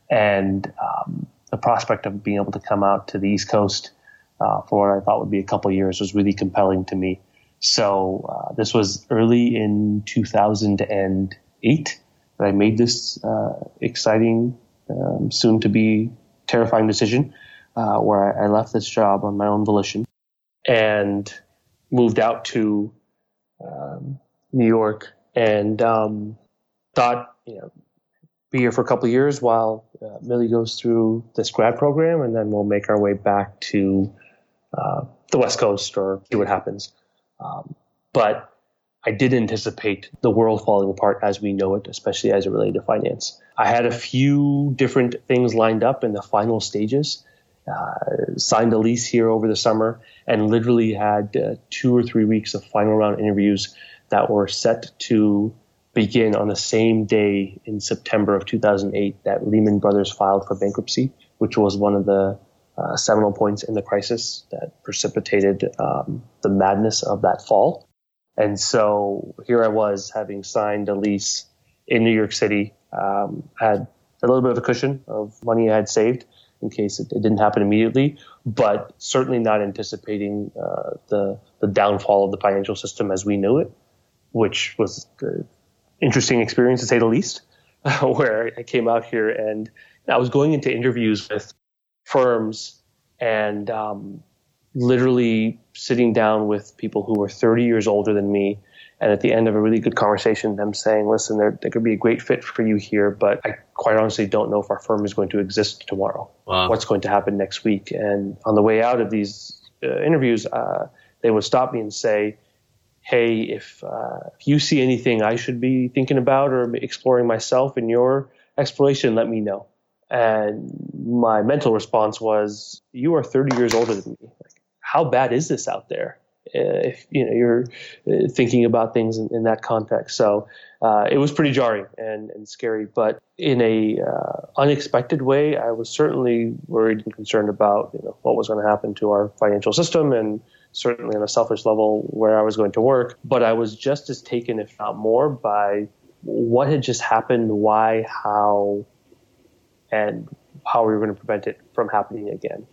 and um, the prospect of being able to come out to the East Coast uh, for what I thought would be a couple years was really compelling to me. So uh, this was early in 2008 that I made this uh, exciting, um, soon to be terrifying decision uh, where I, left this job on my own volition and moved out to um, New York and um, thought, you know, be here for a couple years while uh, Millie goes through this grad program, and then we'll make our way back to uh, the West Coast or see what happens. Um, but I did anticipate the world falling apart as we know it, especially as it related to finance. I had a few different things lined up in the final stages uh, signed a lease here over the summer and literally had uh, two or three weeks of final round interviews that were set to begin on the same day in September of 2008 that Lehman Brothers filed for bankruptcy, which was one of the uh, seminal points in the crisis that precipitated um, the madness of that fall. And so here I was having signed a lease in New York City, um, had a little bit of a cushion of money I had saved in case it, it didn't happen immediately, but certainly not anticipating uh, the, the downfall of the financial system as we knew it, which was an interesting experience to say the least, where I came out here and I was going into interviews with firms and um, literally sitting down with people who were 30 years older than me. And at the end of a really good conversation, them saying, listen, there, there could be a great fit for you here, but I quite honestly don't know if our firm is going to exist tomorrow. Wow. What's going to happen next week? And on the way out of these uh, interviews, uh, they would stop me and say, hey, if, uh, if you see anything I should be thinking about or exploring myself in your exploration, let me know. And my mental response was, you are 30 years older than me. Like, how bad is this out there? Uh, if you know you're uh, thinking about things in, in that context. So uh, it was pretty jarring and, and scary, but in a uh, unexpected way, I was certainly worried and concerned about you know what was going to happen to our financial system and certainly on a selfish level where I was going to work. But I was just as taken, if not more, by what had just happened, why, how, and how we were going to prevent it from happening again.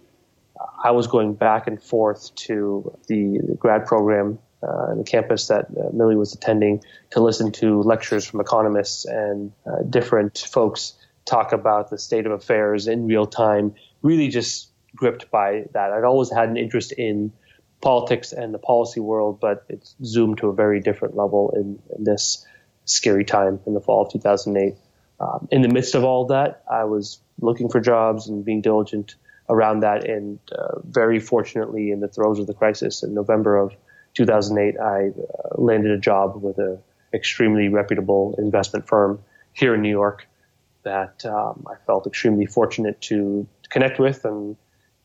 I was going back and forth to the, grad program uh, the campus that uh, Millie was attending to listen to lectures from economists and uh, different folks talk about the state of affairs in real time. Really, just gripped by that. I'd always had an interest in politics and the policy world, but it's zoomed to a very different level in, in this scary time in the fall of 2008. Um, in the midst of all that, I was looking for jobs and being diligent around that. And uh, very fortunately, in the throes of the crisis in November of 2008, I uh, landed a job with an extremely reputable investment firm here in New York that um, I felt extremely fortunate to connect with and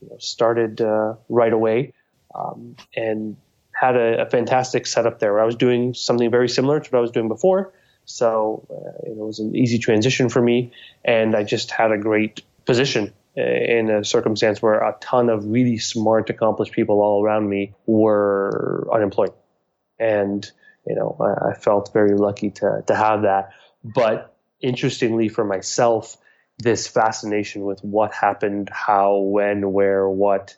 you know, started uh, right away um, and had a, a, fantastic setup there. I was doing something very similar to what I was doing before. So uh, it was an easy transition for me, and I just had a great position in a circumstance where a ton of really smart, accomplished people all around me were unemployed. And, you know, I, I felt very lucky to, to have that. But interestingly for myself, this fascination with what happened, how, when, where, what,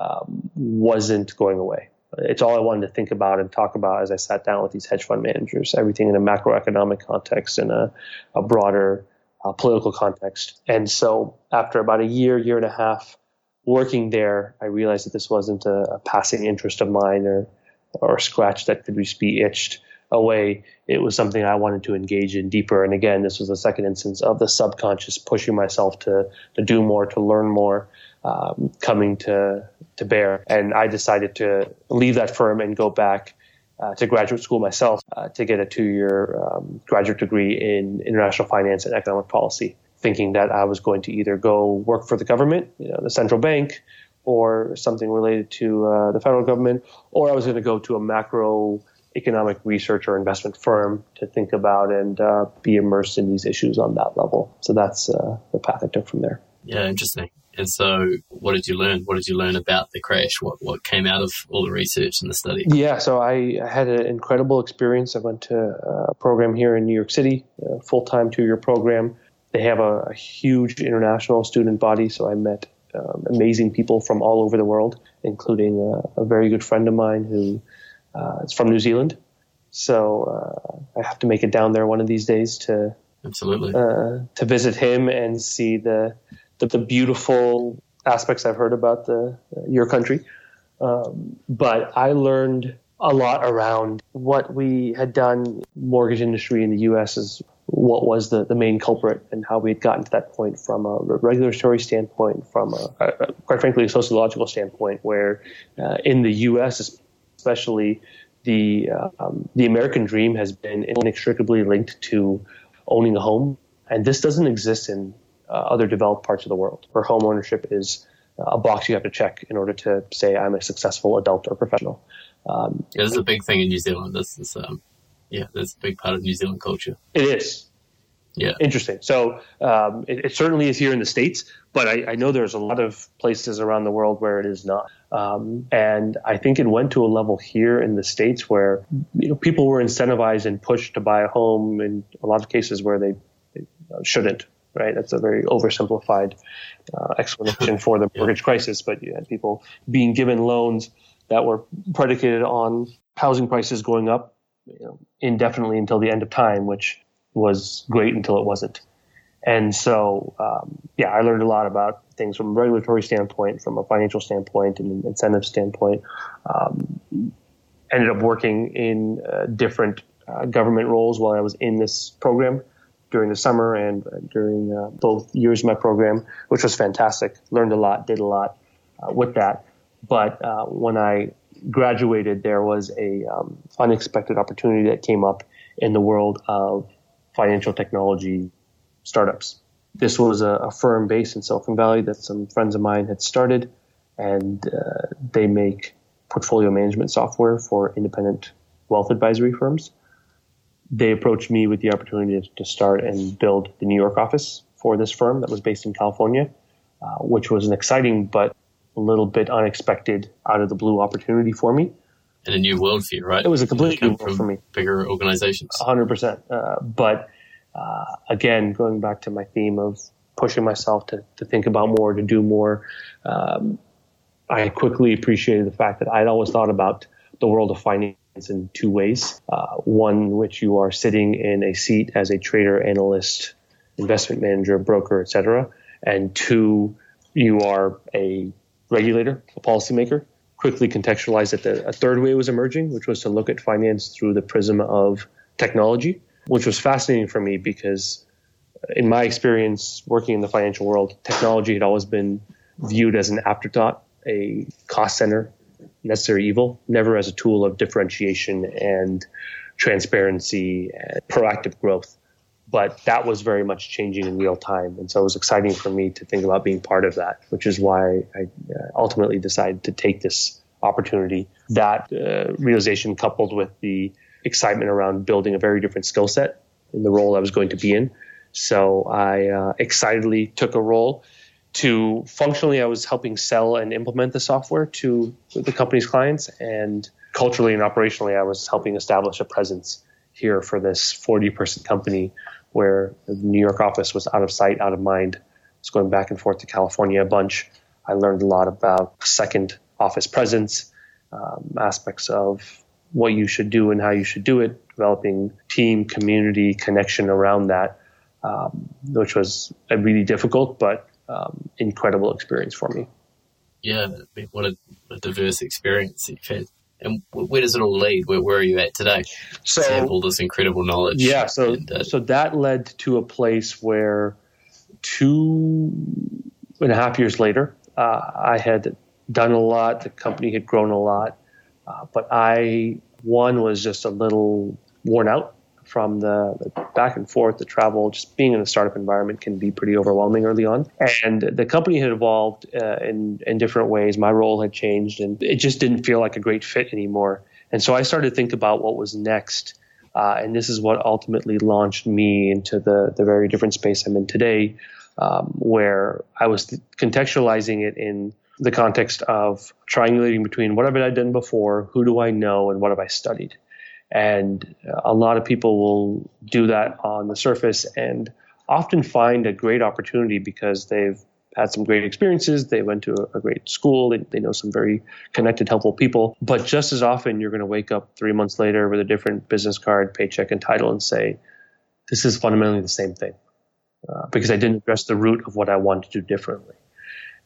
um, wasn't going away. It's all I wanted to think about and talk about as I sat down with these hedge fund managers, everything in a macroeconomic context and a, a broader uh, political context. And so after about a year, year and a half working there, I realized that this wasn't a, a passing interest of mine or, or a scratch that could just be itched away. It was something I wanted to engage in deeper. And again, this was the second instance of the subconscious pushing myself to, to do more, to learn more, um, coming to, to bear. And I decided to leave that firm and go back uh, to graduate school myself uh, to get a two-year um, graduate degree in international finance and economic policy, thinking that I was going to either go work for the government, you know, the central bank, or something related to uh, the federal government, or I was going to go to a macro economic research or investment firm to think about and uh, be immersed in these issues on that level. So that's uh, the path I took from there. Yeah, interesting. And so, what did you learn? What did you learn about the crash? What what came out of all the research and the study? Yeah, so I had an incredible experience. I went to a program here in New York City, a full time two year program. They have a, a, huge international student body, so I met um, amazing people from all over the world, including a, a very good friend of mine who uh, is from New Zealand. So uh, I have to make it down there one of these days to absolutely uh, to visit him and see the the, the beautiful aspects I've heard about the your country. Um, but I learned a lot around what we had done. Mortgage industry in the U.S. is what was the, the main culprit and how we had gotten to that point from a regulatory standpoint, from a, a quite frankly a sociological standpoint, where uh, in the U.S. especially the um, the American dream has been inextricably linked to owning a home, and this doesn't exist in uh, other developed parts of the world, where home ownership is uh, a box you have to check in order to say I'm a successful adult or professional. Um, yeah, this is a big thing in New Zealand. This is, um, yeah, that's a big part of New Zealand culture. It is. Yeah. Interesting. So um, it, it, certainly is here in the states, but I, I, know there's a lot of places around the world where it is not. Um, and I think it went to a level here in the states where you know people were incentivized and pushed to buy a home in a lot of cases where they, they shouldn't. Right, that's a very oversimplified uh, explanation for the mortgage crisis. But you had people being given loans that were predicated on housing prices going up you know, indefinitely until the end of time, which was great until it wasn't. And so, um, yeah, I learned a lot about things from a regulatory standpoint, from a financial standpoint, and an incentive standpoint. Um, ended up working in uh, different uh, government roles while I was in this program during the summer and uh, during uh, both years of my program, which was fantastic. Learned a lot, did a lot uh, with that. But uh, when I graduated, there was a um, unexpected opportunity that came up in the world of financial technology startups. This was a, a firm based in Silicon Valley that some friends of mine had started, and uh, they make portfolio management software for independent wealth advisory firms. They approached me with the opportunity to start and build the New York office for this firm that was based in California, uh, which was an exciting but a little bit unexpected out of the blue opportunity for me. And a new world for you, right? It was a completely new world for me. Bigger organizations. 100%. Uh, but uh, again, going back to my theme of pushing myself to, to think about more, to do more, um, I quickly appreciated the fact that I'd always thought about the world of finance in two ways. Uh, one, which you are sitting in a seat as a trader, analyst, investment manager, broker, etc., and two, you are a regulator, a policymaker. Quickly contextualized that the, a third way was emerging, which was to look at finance through the prism of technology which was fascinating for me because in my experience working in the financial world, technology had always been viewed as an afterthought, a cost center, necessary evil, never as a tool of differentiation and transparency and proactive growth. But that was very much changing in real time. And so it was exciting for me to think about being part of that, which is why I uh, ultimately decided to take this opportunity. That uh, realization coupled with the excitement around building a very different skill set in the role I was going to be in. So I uh, excitedly took a role to functionally, I was helping sell and implement the software to the company's clients. And culturally and operationally, I was helping establish a presence here for this 40 person company where the New York office was out of sight, out of mind. I was going back and forth to California a bunch. I learned a lot about second office presence, um, aspects of what you should do and how you should do it, developing team, community, connection around that, um, which was really difficult but um, incredible experience for me. Yeah, what a, a, diverse experience you've had. And where does it all lead? Where, where are you at today? So, you have all this incredible knowledge. Yeah, so and, uh, so that led to a place where two and a half years later, uh, I had done a lot. The company had grown a lot, uh, but I one was just a little worn out from the, back and forth, the travel. Just being in a startup environment can be pretty overwhelming early on. And the company had evolved uh, in in different ways. My role had changed, and it just didn't feel like a great fit anymore. And so I started to think about what was next. Uh, and this is what ultimately launched me into the the very different space I'm in today, um, where I was contextualizing it in the context of triangulating between what have I done before, who do I know, and what have I studied. And a lot of people will do that on the surface and often find a great opportunity because they've had some great experiences. They went to a, great school. They, they know some very connected, helpful people. But just as often, you're going to wake up three months later with a different business card, paycheck, and title and say, this is fundamentally the same thing uh, because I didn't address the root of what I want to do differently.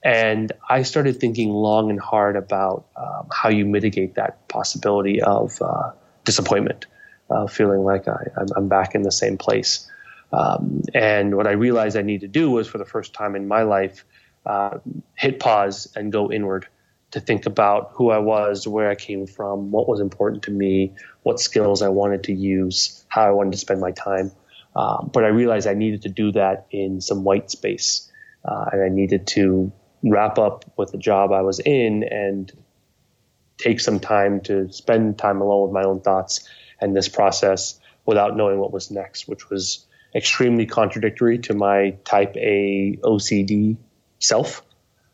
And I started thinking long and hard about um, how you mitigate that possibility of uh, disappointment, uh, feeling like I, am back in the same place. Um, and what I realized I needed to do was, for the first time in my life, uh, hit pause and go inward to think about who I was, where I came from, what was important to me, what skills I wanted to use, how I wanted to spend my time. Uh, but I realized I needed to do that in some white space. Uh, and I needed to wrap up with the job I was in and take some time to spend time alone with my own thoughts and this process without knowing what was next, which was extremely contradictory to my type A OCD self.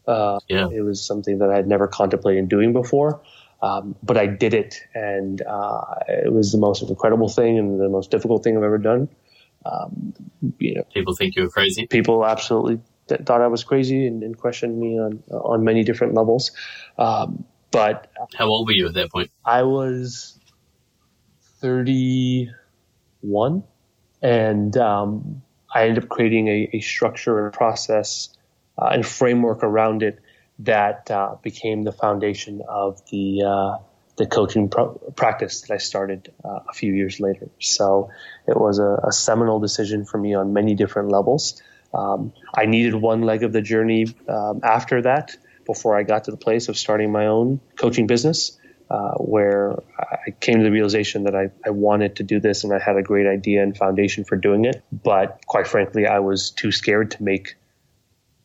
Uh, yeah. It was something that I had never contemplated doing before. Um, but I did it, and uh, it was the most incredible thing and the most difficult thing I've ever done. Um, you know, people think you were crazy. People absolutely th- thought I was crazy and, and, questioned me on on many different levels. Um, but how old were you at that point? I was thirty one, and um, I ended up creating a, a structure and process uh, and framework around it that uh, became the foundation of the uh, the coaching pro- practice that I started uh, a few years later. So it was a, a, seminal decision for me on many different levels. Um, I needed one leg of the journey um, after that before I got to the place of starting my own coaching business. Uh, where I came to the realization that I, I wanted to do this and I had a great idea and foundation for doing it. But quite frankly, I was too scared to make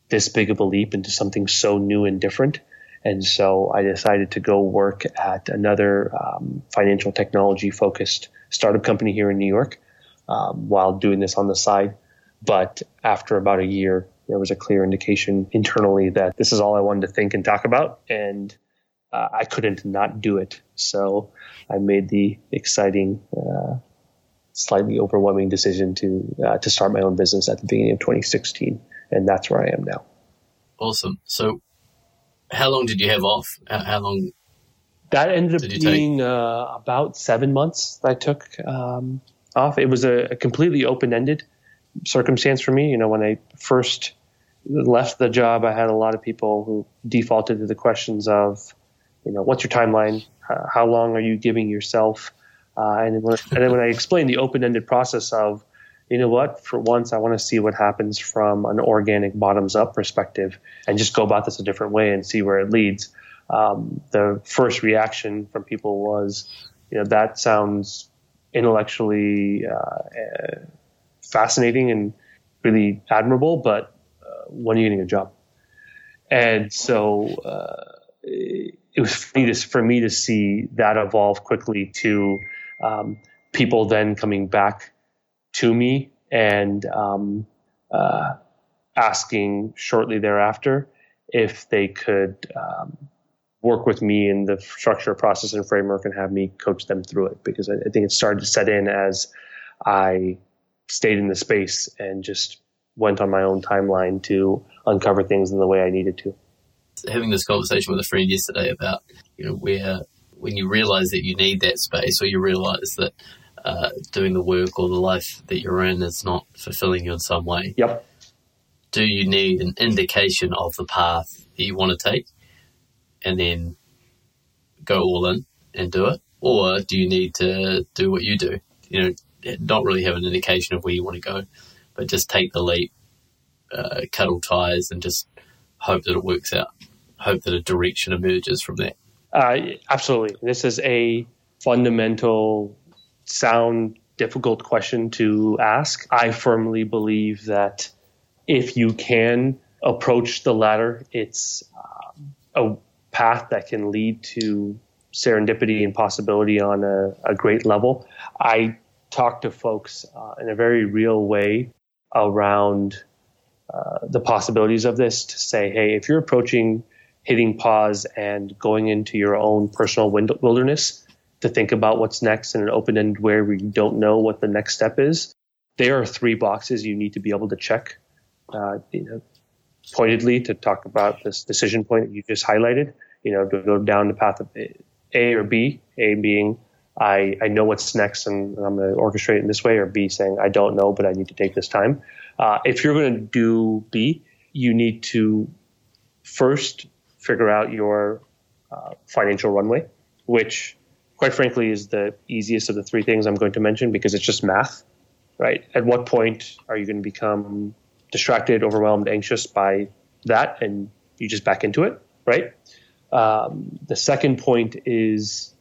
this big of a leap into something so new and different. And so I decided to go work at another um, financial technology focused startup company here in New York um, while doing this on the side. But after about a year, there was a clear indication internally that this is all I wanted to think and talk about. And uh, I couldn't not do it. So I made the exciting, uh, slightly overwhelming decision to uh, to start my own business at the beginning of 2016 and that's where I am now. Awesome. So, how long did you have off? How, long? That ended up being uh, about seven months. That I took um, off. It was a, a completely open-ended circumstance for me. You know, when I first left the job, I had a lot of people who defaulted to the questions of, you know, what's your timeline? How long are you giving yourself? Uh, and, when, and then when I explained the open-ended process of you know what, for once, I want to see what happens from an organic bottoms up perspective and just go about this a different way and see where it leads. Um, the first reaction from people was, you know, that sounds intellectually uh, fascinating and really admirable, but when are you getting a job? And so uh, it was me, to, for me to see that evolve quickly to um, people then coming back to me and um, uh, asking shortly thereafter if they could um, work with me in the structure, process, and framework and have me coach them through it because I, I think it started to set in as I stayed in the space and just went on my own timeline to uncover things in the way I needed to. Having this conversation with a friend yesterday about, you know, where when you realize that you need that space or you realize that uh, doing the work or the life that you're in is not fulfilling you in some way. Yep. Do you need an indication of the path that you want to take and then go all in and do it? Or do you need to do what you do? You know, not really have an indication of where you want to go, but just take the leap, uh, cut all ties, and just hope that it works out. Hope that a direction emerges from that. Uh, absolutely. This is a fundamental sound difficult question to ask. I firmly believe that if you can approach the latter, it's um, a path that can lead to serendipity and possibility on a, a great level. I talk to folks uh, in a very real way around uh, the possibilities of this to say, hey, if you're approaching hitting pause and going into your own personal wilderness, to think about what's next in an open end where we don't know what the next step is. There are three boxes you need to be able to check, uh, you know, pointedly to talk about this decision point that you just highlighted. You know, to go down the path of A or B. A being I, I know what's next and I'm going to orchestrate it in this way, or B saying I don't know, but I need to take this time. Uh, if you're going to do B, you need to first figure out your uh, financial runway, which quite frankly, is the easiest of the three things I'm going to mention because it's just math, right? At what point are you going to become distracted, overwhelmed, anxious by that, and you just back into it, right? Um, the second point is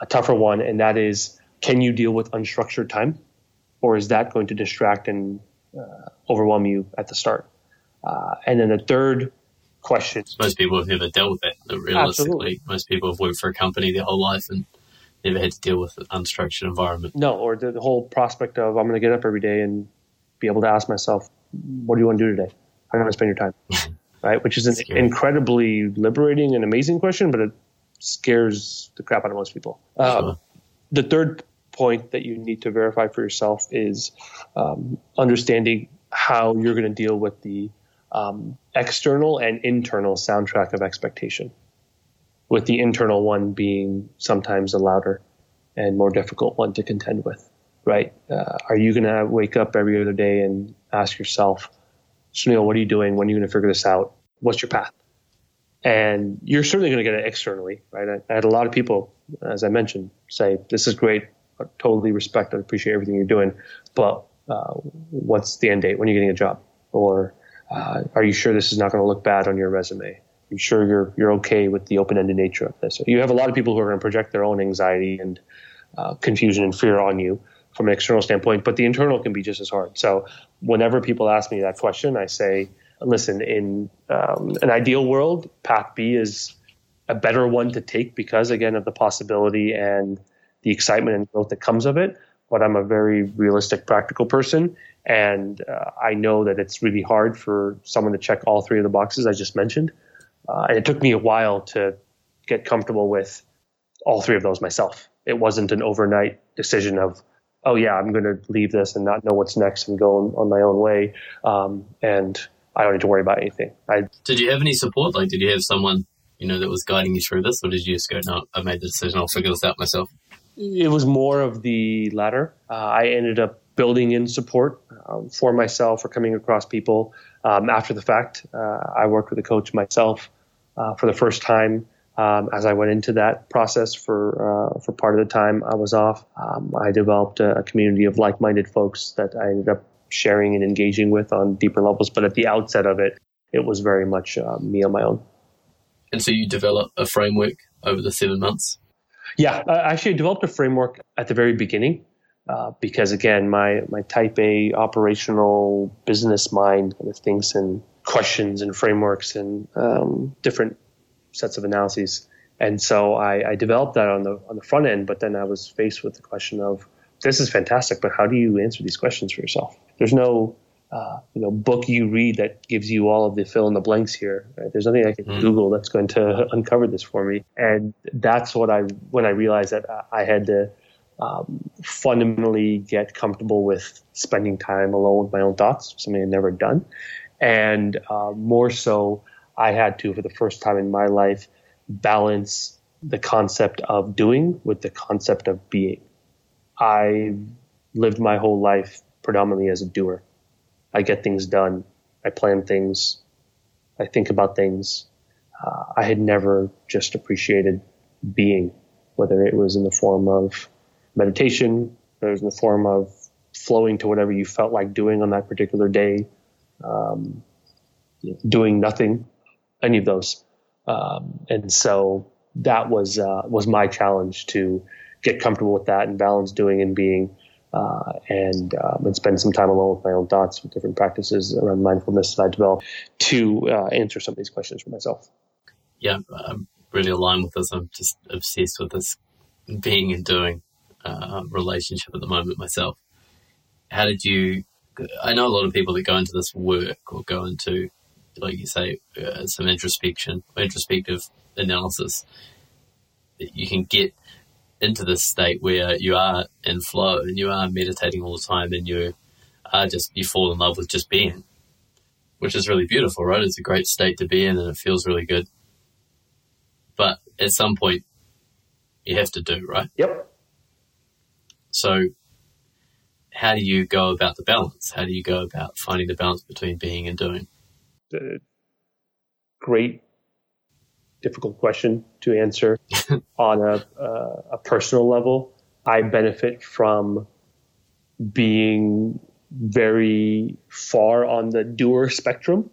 a tougher one, and that is can you deal with unstructured time, or is that going to distract and uh, overwhelm you at the start? Uh, and then the third question. Most people have never dealt with that. Realistically, Absolutely. most people have worked for a company their whole life and never had to deal with an unstructured environment. No, or the, the whole prospect of I'm going to get up every day and be able to ask myself, what do you want to do today? How do you want to spend your time? right? Which is an Scary. incredibly liberating and amazing question, but it scares the crap out of most people. Um, the third point that you need to verify for yourself is um, understanding how you're going to deal with the um, external and internal soundtrack of expectation, with the internal one being sometimes a louder and more difficult one to contend with, right? Uh, are you going to wake up every other day and ask yourself, Sunil, what are you doing? When are you going to figure this out? What's your path? And you're certainly going to get it externally, right? I, I, had a lot of people, as I mentioned, say, this is great. I totally respect and appreciate everything you're doing. But uh, what's the end date? When are you getting a job? Or uh, are you sure this is not going to look bad on your resume? Are you sure you're, you're okay with the open-ended nature of this? You have a lot of people who are going to project their own anxiety and uh, confusion and fear on you from an external standpoint, but the internal can be just as hard. So whenever people ask me that question, I say, listen, in um, an ideal world, path B is a better one to take because, again, of the possibility and the excitement and growth that comes of it. But I'm a very realistic, practical person. And uh, I know that it's really hard for someone to check all three of the boxes I just mentioned. Uh, and it took me a while to get comfortable with all three of those myself. It wasn't an overnight decision of, oh, yeah, I'm going to leave this and not know what's next and go on, on my own way. Um, and I don't need to worry about anything. I did you have any support? Like, did you have someone you know that was guiding you through this, or did you just go, "No, I made the decision. I'll figure this out myself"? It was more of the latter. Uh, I ended up building in support um, for myself or coming across people um, after the fact. Uh, I worked with a coach myself uh, for the first time. Um, as I went into that process for uh, for part of the time I was off, um, I developed a, a community of like-minded folks that I ended up sharing and engaging with on deeper levels. But at the outset of it, it was very much uh, me on my own. And so you develop a framework over the seven months? Yeah, I actually developed a framework at the very beginning. Uh, because again, my, my type A operational business mind kind of thinks in questions and frameworks and um, different sets of analyses. And so I, I, developed that on the on the front end, but then I was faced with the question of this is fantastic, but how do you answer these questions for yourself? There's no uh, you know book you read that gives you all of the fill in the blanks here. Right? There's nothing I can mm. Google that's going to uncover this for me, and that's what I when I realized that I had to um, fundamentally get comfortable with spending time alone with my own thoughts, something I'd never done, and uh, more so, I had to for the first time in my life balance the concept of doing with the concept of being. I lived my whole life predominantly as a doer. I get things done. I plan things. I think about things. Uh, I had never just appreciated being, whether it was in the form of meditation, or it was in the form of flowing to whatever you felt like doing on that particular day, um, doing nothing, any of those. Um, and so that was uh, was my challenge to get comfortable with that and balance doing and being, uh, and um, and spend some time alone with my own thoughts with different practices around mindfulness that I developed to uh, answer some of these questions for myself. Yeah, I'm really aligned with this. I'm just obsessed with this being and doing uh, relationship at the moment myself. How did you? I know a lot of people that go into this work or go into, like you say, uh, some introspection, introspective analysis. You can get into this state where you are in flow and you are meditating all the time and you are just you fall in love with just being, which is really beautiful, right? It's a great state to be in and it feels really good. But at some point, you have to do right. Yep. So, how do you go about the balance? How do you go about finding the balance between being and doing? The great difficult question to answer on a, uh, a personal level. I benefit from being very far on the doer spectrum,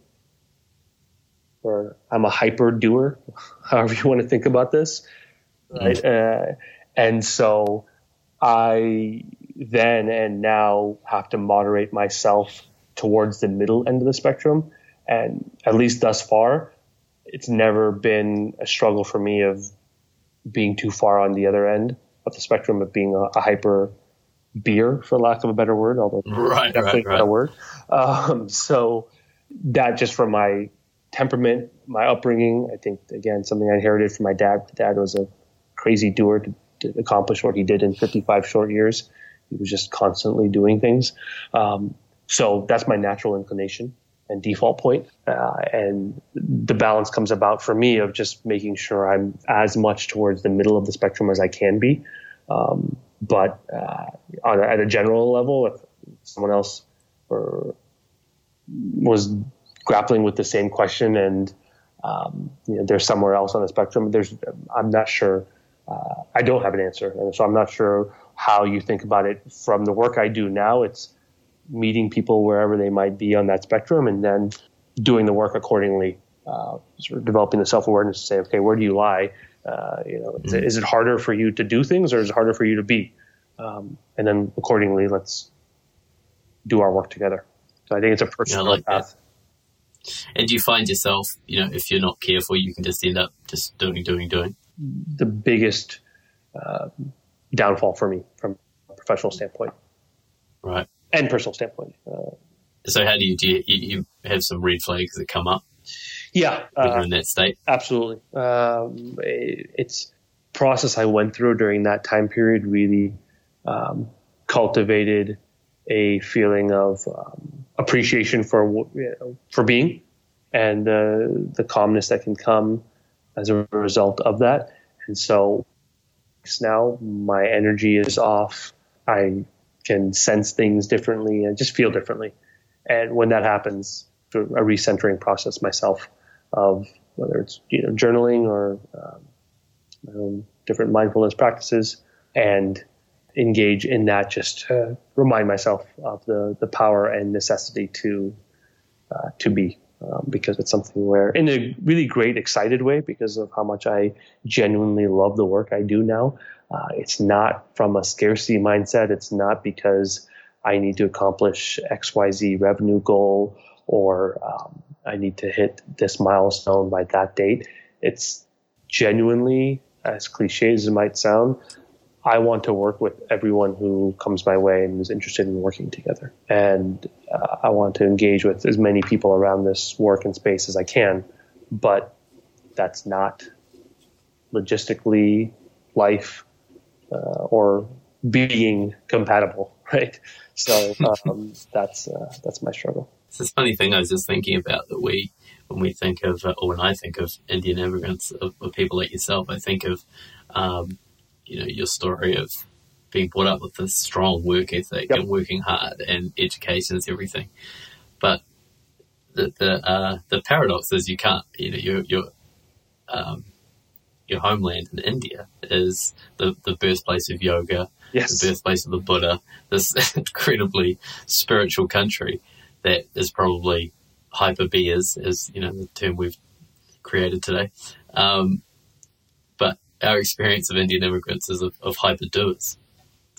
or I'm a hyper doer, however you want to think about this. Right? Mm. Uh, and so I then and now have to moderate myself towards the middle end of the spectrum. And at least thus far, it's never been a struggle for me of being too far on the other end of the spectrum of being a, a hyper beer, for lack of a better word, although right, definitely right, right. a word. Um, so that just from my temperament, my upbringing, I think again something I inherited from my dad. My dad was a crazy doer to, to accomplish what he did in 55 short years. He was just constantly doing things. Um, so that's my natural inclination and default point. Uh, and the balance comes about for me of just making sure I'm as much towards the middle of the spectrum as I can be. Um, but uh, on at a general level, if someone else or, was grappling with the same question and um, you know, they're somewhere else on the spectrum, there's I'm not sure. Uh, I don't have an answer, and so I'm not sure how you think about it. From the work I do now, it's meeting people wherever they might be on that spectrum and then doing the work accordingly, uh, sort of developing the self awareness to say, okay, where do you lie? Uh, you know, is, it, is, it harder for you to do things or is it harder for you to be? Um, and then accordingly, let's do our work together. So I think it's a personal yeah, like path. That. And do you find yourself, you know, if you're not careful, you can just end up just doing, doing, doing? The biggest uh, downfall for me from a professional standpoint. Right and personal standpoint. Uh, so how do you do you, you, have some red flags that come up? Yeah, when you're in that state. Absolutely, um, it, it's process I went through during that time period really um, cultivated a feeling of um, appreciation for you know, for being and the the calmness that can come as a result of that. And so now my energy is off. I can sense things differently and just feel differently. And when that happens, a recentering process myself of whether it's you know journaling or um, different mindfulness practices and engage in that just to remind myself of the the power and necessity to uh, to be um, because it's something where in a really great excited way because of how much I genuinely love the work I do now uh, it's not from a scarcity mindset. It's not because I need to accomplish XYZ revenue goal or um, I need to hit this milestone by that date. It's genuinely, as cliche as it might sound, I want to work with everyone who comes my way and is interested in working together. And uh, I want to engage with as many people around this work and space as I can. But that's not logistically life uh, or being compatible, right? So um, that's uh, that's my struggle. It's this funny thing I was just thinking about that we, when we think of, uh, or when I think of Indian immigrants, of, of people like yourself, I think of, um, you know, your story of being brought up with this strong work ethic yep. and working hard, and education is everything. But the the uh, the paradox is you can't, you know, you're you're um, your homeland in India is the, the birthplace of yoga, yes. the birthplace of the Buddha, this incredibly spiritual country that is probably hyper beers, is you know the term we've created today. Um, but our experience of Indian immigrants is of, of hyper doers.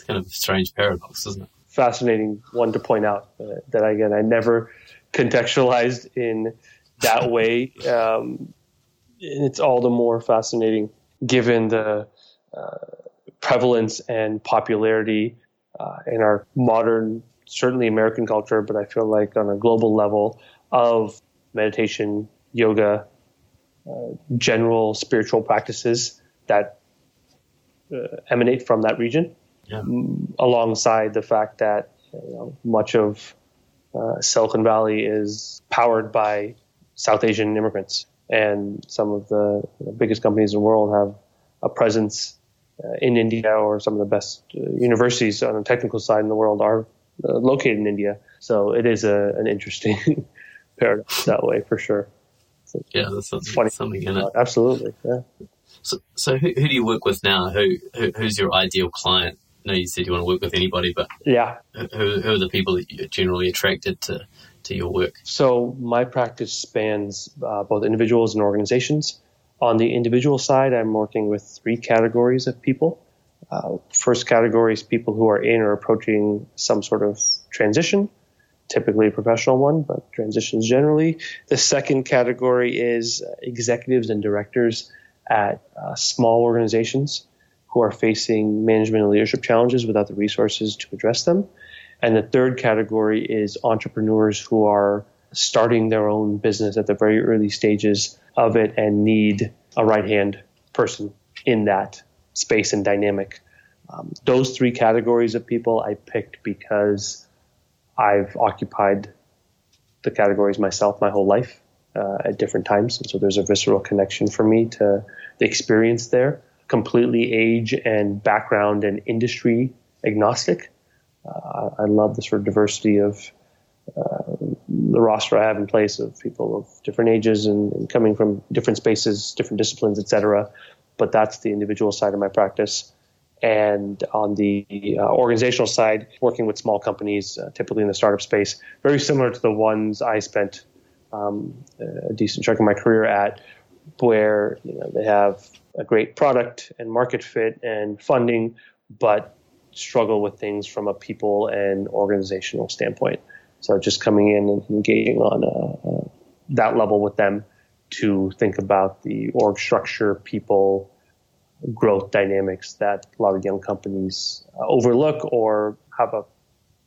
Kind of a strange paradox, isn't it? Fascinating one to point out uh, that again I never contextualized in that way. Um, it's all the more fascinating given the uh, prevalence and popularity uh, in our modern, certainly American culture, but I feel like on a global level of meditation, yoga, uh, general spiritual practices that uh, emanate from that region, yeah. alongside the fact that you know, much of uh, Silicon Valley is powered by South Asian immigrants and some of the biggest companies in the world have a presence uh, in India, or some of the best uh, universities on the technical side in the world are uh, located in India. So it is a, an interesting paradox that way for sure. So, yeah, that's something, funny. something in it. Absolutely, yeah. So, so who, who do you work with now? Who, who who's your ideal client? I know you said you want to work with anybody, but yeah, who, who are the people that you're generally attracted to to your work? So my practice spans uh, both individuals and organizations. On the individual side, I'm working with three categories of people. Uh, first category is people who are in or approaching some sort of transition, typically a professional one, but transitions generally. The second category is executives and directors at uh, small organizations who are facing management and leadership challenges without the resources to address them. And the third category is entrepreneurs who are starting their own business at the very early stages of it and need a right hand person in that space and dynamic. Um, those three categories of people I picked because I've occupied the categories myself my whole life uh, at different times. And so there's a visceral connection for me to the experience there, completely age and background and industry agnostic. Uh, I love the sort of diversity of uh, the roster I have in place of people of different ages and, and coming from different spaces, different disciplines, etc. But that's the individual side of my practice. And on the uh, organizational side, working with small companies, uh, typically in the startup space, very similar to the ones I spent um, a decent chunk of my career at, where you know they have a great product and market fit and funding, but struggle with things from a people and organizational standpoint. So just coming in and engaging on a, a, that level with them to think about the org structure, people, growth dynamics that a lot of young companies uh, overlook or have a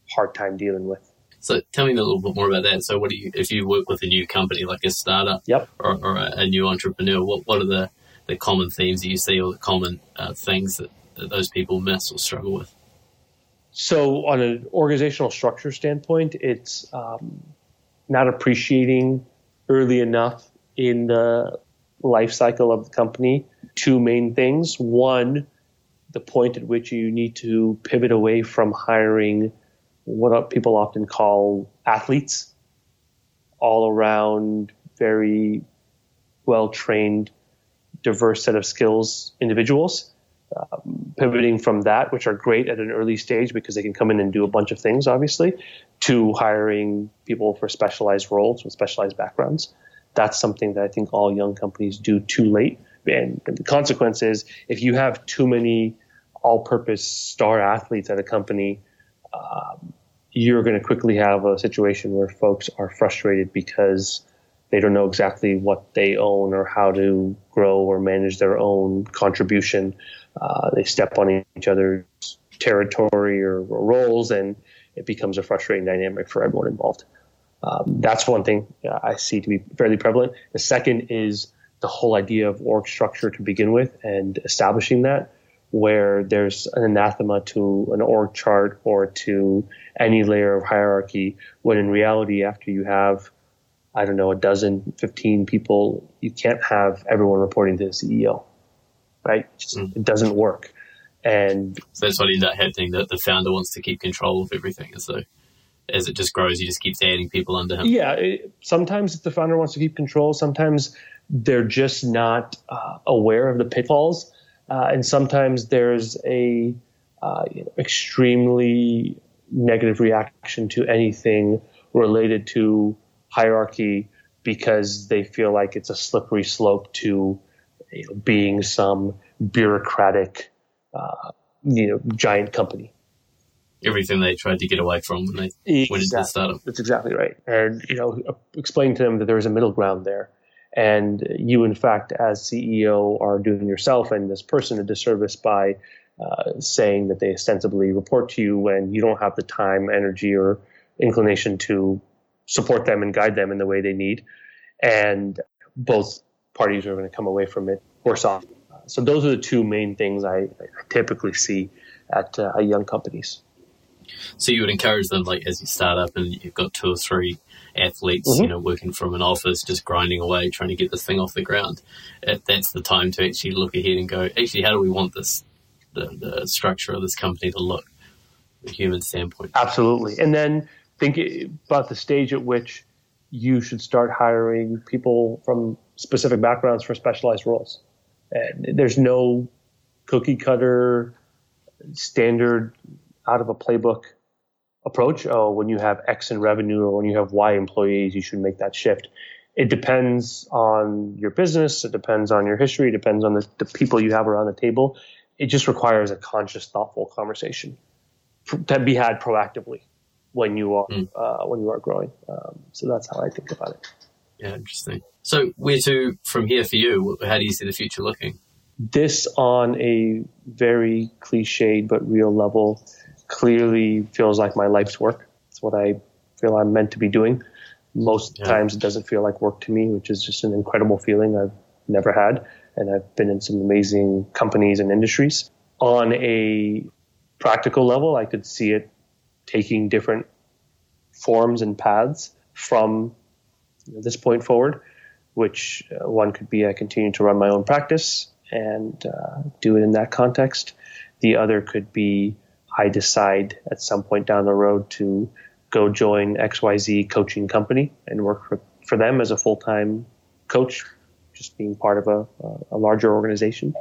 hard time dealing with. So tell me a little bit more about that. So what do you, if you work with a new company like a startup yep. or, or a, a, new entrepreneur, what, what are the, the common themes that you see or the common uh, things that, that those people miss or struggle with? So, on an organizational structure standpoint, it's um, not appreciating early enough in the life cycle of the company two main things. One, the point at which you need to pivot away from hiring what people often call athletes, all around very well trained, diverse set of skills individuals um, pivoting from that, which are great at an early stage because they can come in and do a bunch of things, obviously, to hiring people for specialized roles with specialized backgrounds. That's something that I think all young companies do too late. And, the consequence is if you have too many all purpose star athletes at a company, um, you're going to quickly have a situation where folks are frustrated because they don't know exactly what they own or how to grow or manage their own contribution uh, they step on each other's territory or, or, roles, and it becomes a frustrating dynamic for everyone involved. Um, that's one thing I see to be fairly prevalent. The second is the whole idea of org structure to begin with and establishing that, where there's an anathema to an org chart or to any layer of hierarchy, when in reality, after you have I don't know, a dozen, 15 people, you can't have everyone reporting to the CEO right? Mm. It doesn't work. And so that's what ends up happening that the founder wants to keep control of everything. And so as it just grows, he just keeps adding people under him. Yeah. It, sometimes the founder wants to keep control. Sometimes they're just not uh, aware of the pitfalls. Uh, and sometimes there's a uh, you know, extremely negative reaction to anything related to hierarchy because they feel like it's a slippery slope to you know, being some bureaucratic, uh, you know, giant company. Everything they tried to get away from when they exactly. went into the startup. That's exactly right. And, you know, explain to them that there is a middle ground there. And you, in fact, as CEO, are doing yourself and this person a disservice by uh, saying that they ostensibly report to you when you don't have the time, energy, or inclination to support them and guide them in the way they need. And both parties are going to come away from it worse off. So those are the two main things I, I typically see at uh, young companies. So you would encourage them, like as you start up and you've got two or three athletes, mm-hmm. you know, working from an office, just grinding away, trying to get this thing off the ground. That's the time to actually look ahead and go, actually, how do we want this, the, the structure of this company to look, from a human standpoint? Absolutely. And then think about the stage at which you should start hiring people from specific backgrounds for specialized roles. And there's no cookie cutter standard out of a playbook approach. Oh, when you have X in revenue or when you have Y employees, you should make that shift. It depends on your business. It depends on your history. It depends on the, the people you have around the table. It just requires a conscious, thoughtful conversation to be had proactively when you are mm. uh, when you are growing. Um, so that's how I think about it. Yeah, interesting. So, where to from here for you? How do you see the future looking? This, on a very cliched but real level, clearly feels like my life's work. It's what I feel I'm meant to be doing. Most yeah. times it doesn't feel like work to me, which is just an incredible feeling I've never had. And I've been in some amazing companies and industries. On a practical level, I could see it taking different forms and paths from this point forward, which uh, one could be I continue to run my own practice and uh, do it in that context. The other could be I decide at some point down the road to go join XYZ coaching company and work for, for them as a full time coach, just being part of a, a larger organization.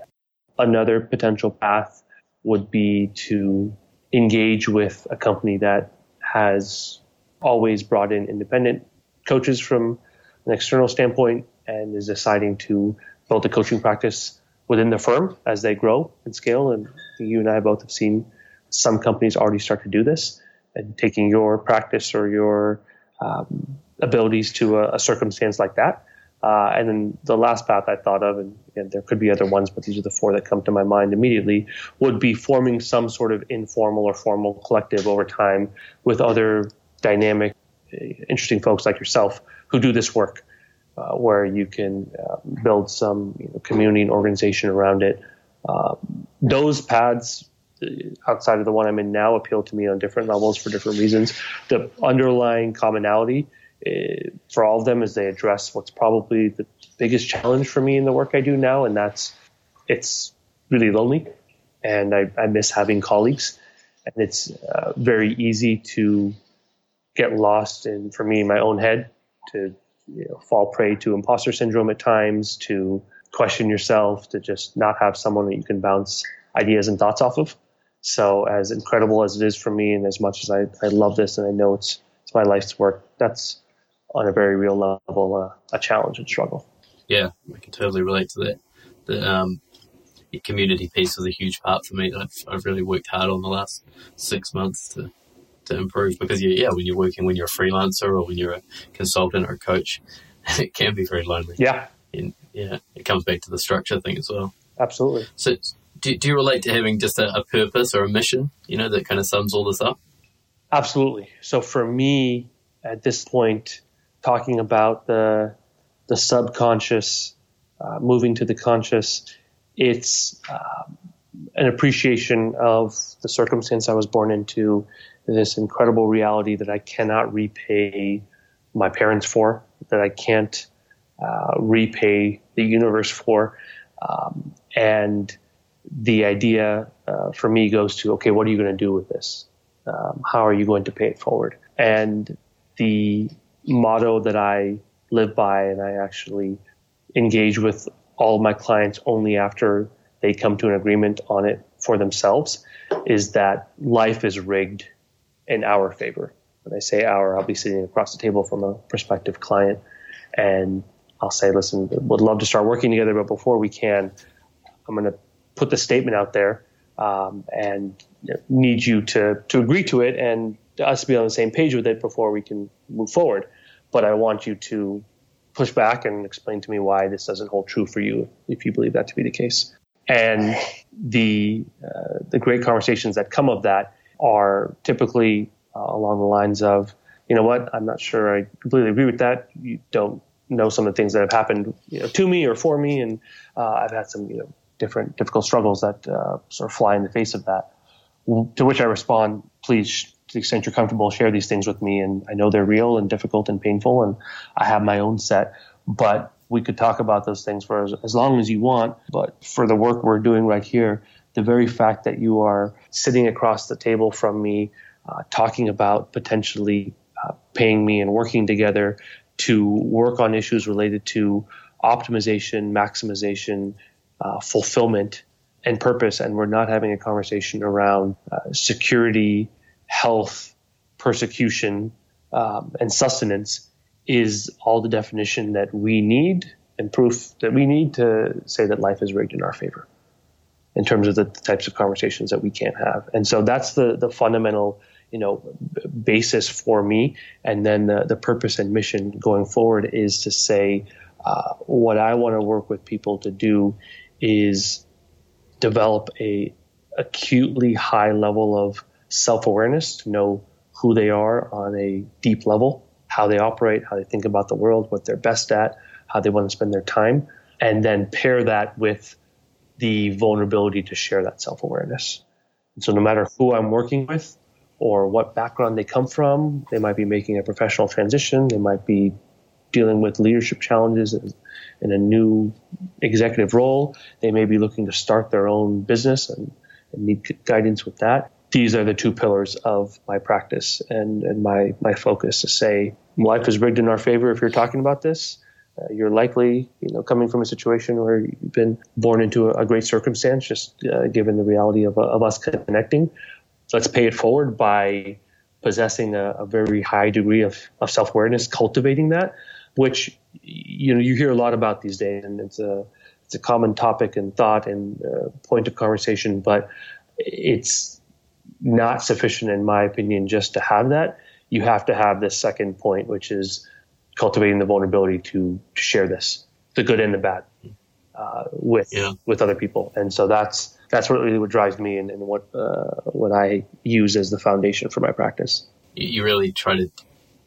Another potential path would be to engage with a company that has always brought in independent coaches from an external standpoint and is deciding to build a coaching practice within the firm as they grow and scale. And you and I both have seen some companies already start to do this and taking your practice or your um, abilities to a, a, circumstance like that. Uh, and then the last path I thought of, and, and, there could be other ones, but these are the four that come to my mind immediately, would be forming some sort of informal or formal collective over time with other dynamic, interesting folks like yourself who do this work, uh, where you can uh, build some you know, community and organization around it. Uh, those paths outside of the one I'm in now appeal to me on different levels for different reasons. The underlying commonality uh, for all of them is they address what's probably the biggest challenge for me in the work I do now, and that's it's really lonely, and I, I miss having colleagues, and it's uh, very easy to get lost in, for me, in my own head, to you know, fall prey to imposter syndrome at times, to question yourself, to just not have someone that you can bounce ideas and thoughts off of. So as incredible as it is for me, and as much as I, I love this and I know it's it's my life's work, that's on a very real level uh, a challenge and struggle. Yeah, I can totally relate to that. The um, community piece was a huge part for me that I've, I've really worked hard on the last six months to to improve because you, yeah, when you're working, when you're a freelancer or when you're a consultant or a coach, it can be very lonely. Yeah, and yeah, it comes back to the structure thing as well. Absolutely. So, do, do you relate to having just a, a purpose or a mission, you know, that kind of sums all this up? Absolutely. So for me, at this point, talking about the the subconscious uh, moving to the conscious, it's um, an appreciation of the circumstance I was born into, this incredible reality that I cannot repay my parents for, that I can't uh, repay the universe for, um, and the idea uh, for me goes to okay, what are you going to do with this? Um, how are you going to pay it forward? And the motto that I live by, and I actually engage with all my clients only after they come to an agreement on it for themselves, is that life is rigged in our favor. When I say our, I'll be sitting across the table from a prospective client, and I'll say, listen, would love to start working together, but before we can, I'm going to put the statement out there um, and need you to to agree to it and us to be on the same page with it before we can move forward. But I want you to push back and explain to me why this doesn't hold true for you if you believe that to be the case. And the uh, the great conversations that come of that are typically uh, along the lines of, you know what, I'm not sure I completely agree with that. You don't know some of the things that have happened you know, to me or for me, and uh, I've had some you know different difficult struggles that uh, sort of fly in the face of that. To which I respond, please, to the extent you're comfortable, share these things with me. And I know they're real and difficult and painful, and I have my own set. But we could talk about those things for as, as long as you want. But for the work we're doing right here, the very fact that you are sitting across the table from me, uh, talking about potentially uh, paying me and working together to work on issues related to optimization, maximization, uh, fulfillment and purpose, and we're not having a conversation around uh, security, health, persecution, um, and sustenance, is all the definition that we need and proof that we need to say that life is rigged in our favor in terms of the types of conversations that we can't have. And so that's the the fundamental you know basis for me and then the, the purpose and mission going forward is to say uh, what i want to work with people to do is develop a acutely high level of self-awareness to know who they are on a deep level how they operate, how they think about the world, what they're best at, how they want to spend their time, and then pair that with the vulnerability to share that self awareness. So, no matter who I'm working with or what background they come from, they might be making a professional transition, they might be dealing with leadership challenges in a new executive role, they may be looking to start their own business and, and need guidance with that. These are the two pillars of my practice and, and my, my focus to say life is rigged in our favor if you're talking about this uh, you're likely, you know, coming from a situation where you've been born into a, a great circumstance, just uh, given the reality of, of us connecting. Let's pay it forward by possessing a, a very high degree of, of self awareness, cultivating that, which you know you hear a lot about these days, and it's a it's a common topic and thought and uh, point of conversation, but it's not sufficient, in my opinion, just to have that. You have to have this second point, which is cultivating the vulnerability to, to share this, the good and the bad, uh, with yeah. with other people. And so that's that's what really what drives me and, and what uh, what I use as the foundation for my practice. You really try to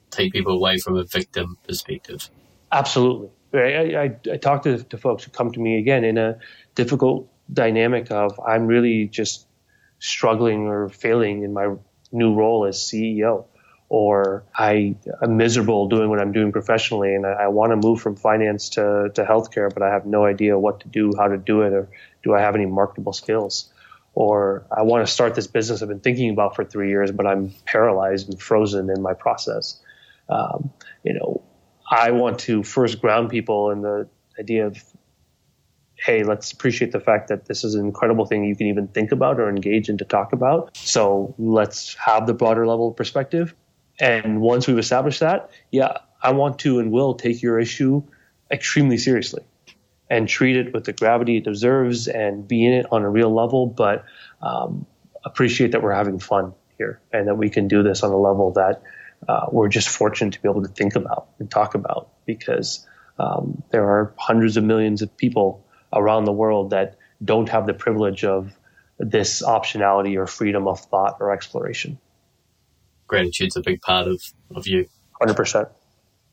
take people away from a victim perspective. Absolutely. I, I, I talk to, to folks who come to me again in a difficult dynamic of I'm really just struggling or failing in my new role as CEO or I am miserable doing what I'm doing professionally and I, I want to move from finance to, to healthcare, but I have no idea what to do, how to do it, or do I have any marketable skills? Or I want to start this business I've been thinking about for three years, but I'm paralyzed and frozen in my process. Um, you know, I want to first ground people in the idea of, hey, let's appreciate the fact that this is an incredible thing you can even think about or engage in to talk about. So let's have the broader level of perspective and once we've established that, yeah, I want to and will take your issue extremely seriously and treat it with the gravity it deserves and be in it on a real level, but um, appreciate that we're having fun here and that we can do this on a level that uh, we're just fortunate to be able to think about and talk about because um, there are hundreds of millions of people around the world that don't have the privilege of this optionality or freedom of thought or exploration gratitude's a big part of, of you. 100%.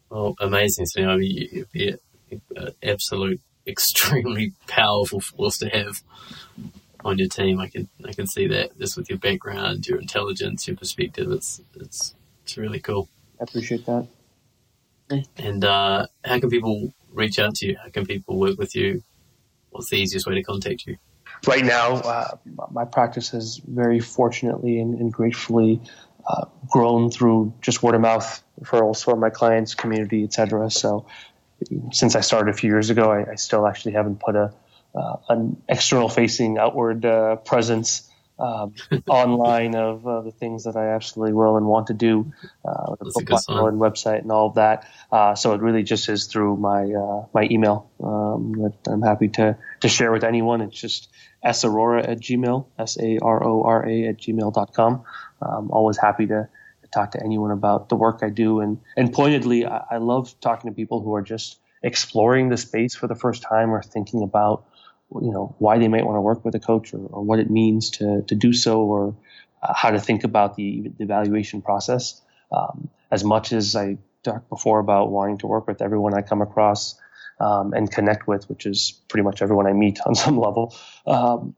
Well, amazing. So, I mean, you'd be an absolute, extremely powerful force to have on your team. I can, I can see that just with your background, your intelligence, your perspective. It's, it's, it's really cool. I appreciate that. And uh, how can people reach out to you? How can people work with you? What's the easiest way to contact you? Right now, uh, my practice has very fortunately and, and gratefully uh, grown through just word of mouth referrals from my clients, community, etc. So since I started a few years ago, I, I still actually haven't put a uh, an external facing outward uh, presence um, online of uh, the things that I absolutely will and want to do, uh, the book and website and all of that. Uh, so it really just is through my uh, my email um, that I'm happy to to share with anyone. It's just sarora at gmail, s a r o r a at gmail.com. I'm always happy to, to, talk to anyone about the work I do. And, and pointedly, I, I love talking to people who are just exploring the space for the first time or thinking about, you know, why they might want to work with a coach or, or what it means to, to do so or uh, how to think about the, the evaluation process. Um, as much as I talked before about wanting to work with everyone I come across um, and connect with, which is pretty much everyone I meet on some level, um,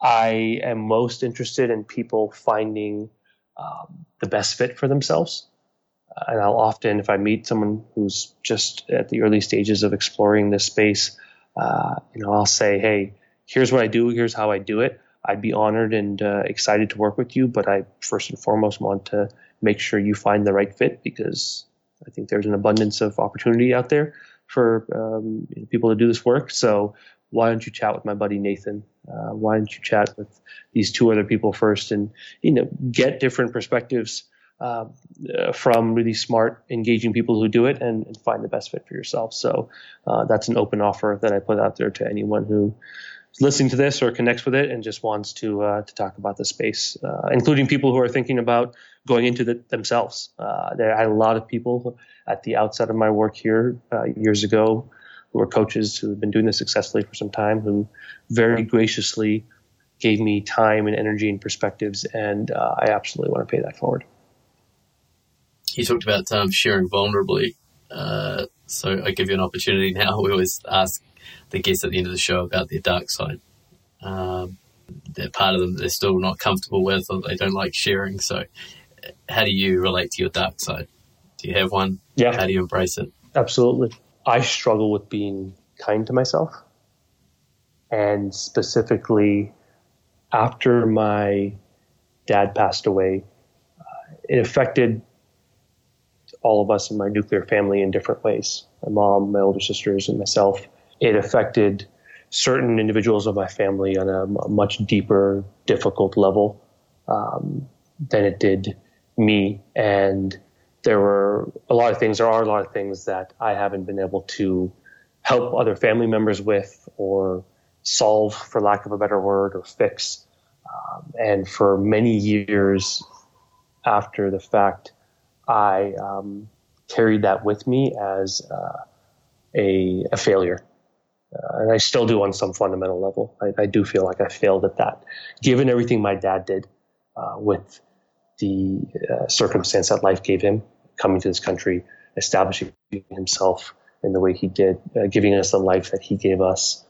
I am most interested in people finding um, the best fit for themselves. And I'll often, if I meet someone who's just at the early stages of exploring this space, uh, you know, I'll say, "Hey, here's what I do. Here's how I do it. I'd be honored and uh, excited to work with you, but I first and foremost want to make sure you find the right fit because I think there's an abundance of opportunity out there for um, people to do this work. So why don't you chat with my buddy Nathan? Uh, why don't you chat with these two other people first and you know get different perspectives uh, from really smart, engaging people who do it and, and find the best fit for yourself. So uh, that's an open offer that I put out there to anyone who is listening to this or connects with it and just wants to uh, to talk about the space, uh, including people who are thinking about going into it themselves. Uh, there, I had a lot of people at the outset of my work here years ago who are coaches who have been doing this successfully for some time, who very graciously gave me time and energy and perspectives, and uh, I absolutely want to pay that forward. You talked about um, sharing vulnerably. Uh, so I give you an opportunity now. We always ask the guests at the end of the show about their dark side. Um, that part of them that they're still not comfortable with or they don't like sharing. So, how do you relate to your dark side? Do you have one? Yeah. How do you embrace it? Absolutely. I struggle with being kind to myself. And specifically, after my dad passed away, uh, it affected all of us in my nuclear family in different ways my mom, my older sisters, and myself. It affected certain individuals of my family on a, much deeper, difficult level um, than it did me. And there were a lot of things, there are a lot of things that I haven't been able to help other family members with or solve, for lack of a better word, or fix. Um, and for many years after the fact, I um, carried that with me as uh, a, a, failure. Uh, and I still do on some fundamental level. I, I, do feel like I failed at that, given everything my dad did uh, with the uh, circumstance that life gave him, coming to this country, establishing himself in the way he did, uh, giving us the life that he gave us,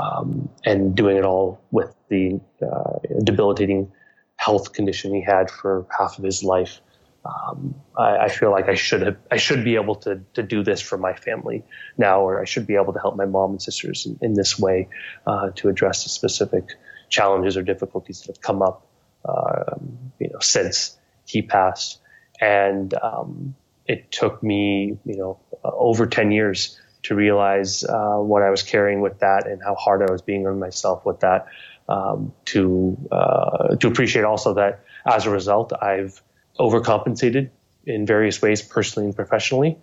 um, and doing it all with the uh, debilitating health condition he had for half of his life. Um, I, I, feel like I should have, I should be able to to do this for my family now, or I should be able to help my mom and sisters in, in this way uh, to address the specific challenges or difficulties that have come up, uh, you know, since he passed. And um, it took me, you know, over ten years to realize uh, what I was carrying with that and how hard I was being on myself with that. Um, to uh, to appreciate also that as a result, I've overcompensated in various ways, personally and professionally,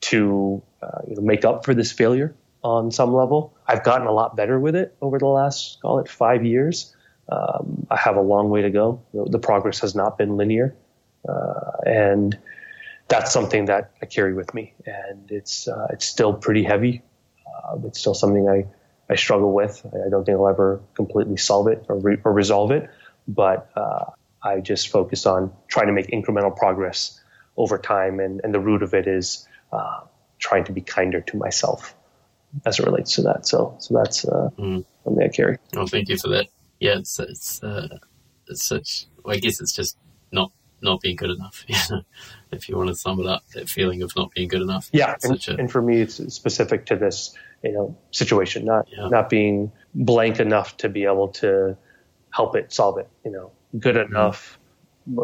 to uh, you know, make up for this failure on some level. I've gotten a lot better with it over the last, call it, five years. Um, I have a long way to go. The progress has not been linear, uh, and that's something that I carry with me, and it's uh, it's still pretty heavy. Uh, it's still something I, I struggle with. I don't think I'll ever completely solve it or, re- or resolve it, but uh, I just focus on trying to make incremental progress over time, and, and the root of it is uh, trying to be kinder to myself as it relates to that. So, so that's uh, mm. something I carry. Well, thank you for that. Yeah, it's it's, uh, it's such. Well, I guess it's just not not being good enough. You know, if you want to sum it up, that feeling of not being good enough. Yeah, and, a, and, for me, it's specific to this you know situation, not yeah. not being blank enough to be able to help it, solve it. You know, good mm-hmm. enough,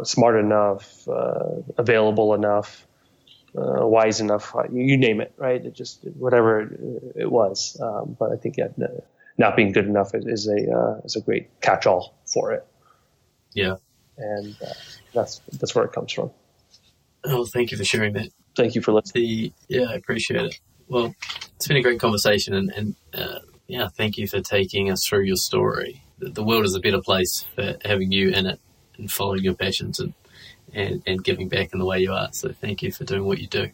smart enough, uh, available enough. Uh, wise enough, you name it, right? It just whatever it, was. Um, but I think yeah, not being good enough is a uh, is a great catch-all for it. Yeah, and uh, that's that's where it comes from. Oh, thank you for sharing that. Thank you for listening. The, yeah, I appreciate it. Well, it's been a great conversation, and, and uh, yeah, thank you for taking us through your story. The, world is a better place for having you in it and following your passions and, and, and giving back in the way you are. So thank you for doing what you do.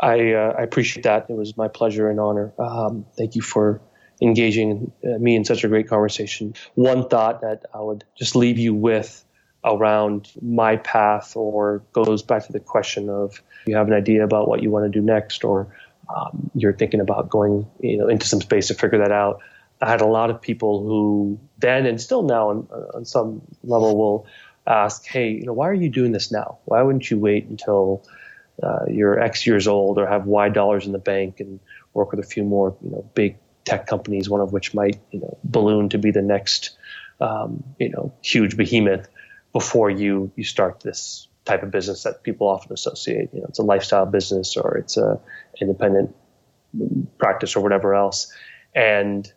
I, uh, I appreciate that. It was my pleasure and honor. Um, thank you for engaging uh, me in such a great conversation. One thought that I would just leave you with around my path or goes back to the question of you have an idea about what you want to do next or um, you're thinking about going you know into some space to figure that out i had a lot of people who then and still now on, on some level will ask hey you know why are you doing this now why wouldn't you wait until uh, you're x years old or have y dollars in the bank and work with a few more you know big tech companies one of which might you know balloon to be the next um, you know huge behemoth before you you start this type of business that people often associate. You know, it's a lifestyle business or it's a independent practice or whatever else. And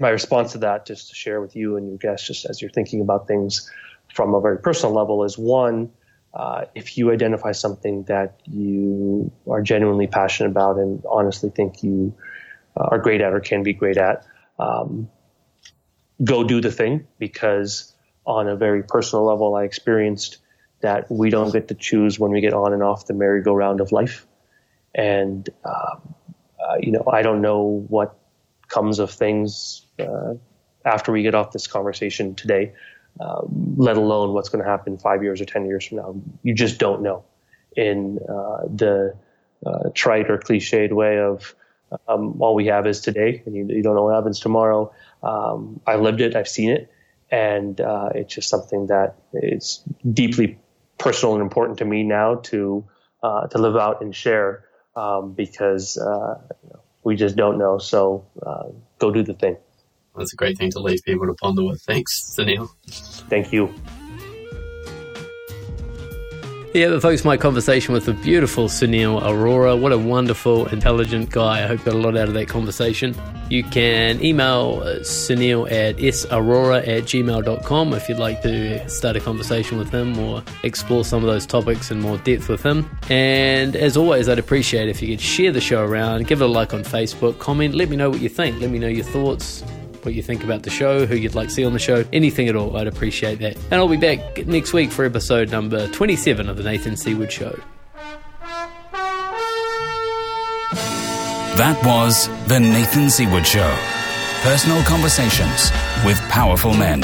my response to that, just to share with you and your guests, just as you're thinking about things from a very personal level, is one, uh, if you identify something that you are genuinely passionate about and honestly think you uh, are great at or can be great at, um, go do the thing because on a very personal level, I experienced that we don't get to choose when we get on and off the merry-go-round of life. And, um, uh, you know, I don't know what comes of things uh, after we get off this conversation today, um, let alone what's going to happen five years or 10 years from now. You just don't know. in uh, the uh, trite or cliched way of um, all we have is today, and you, you don't know what happens tomorrow. Um, I lived it, I've seen it, and uh, it's just something that is deeply personal and important to me now to uh, to live out and share um, because uh, we just don't know. So uh, go do the thing. That's a great thing to leave people to ponder with. Thanks, Sunil. Thank you. Yeah, but folks, my conversation with the beautiful Sunil Arora. What a wonderful, intelligent guy. I hope you got a lot out of that conversation. You can email uh, Sunil at sarora at gmail.com if you'd like to start a conversation with him or explore some of those topics in more depth with him. And as always, I'd appreciate if you could share the show around, give it a like on Facebook, comment, let me know what you think, let me know your thoughts what you think about the show, who you'd like to see on the show, anything at all. I'd appreciate that. And I'll be back next week for episode number 27 of The Nathan Seaward Show. That was The Nathan Seaward Show. Personal conversations with powerful men.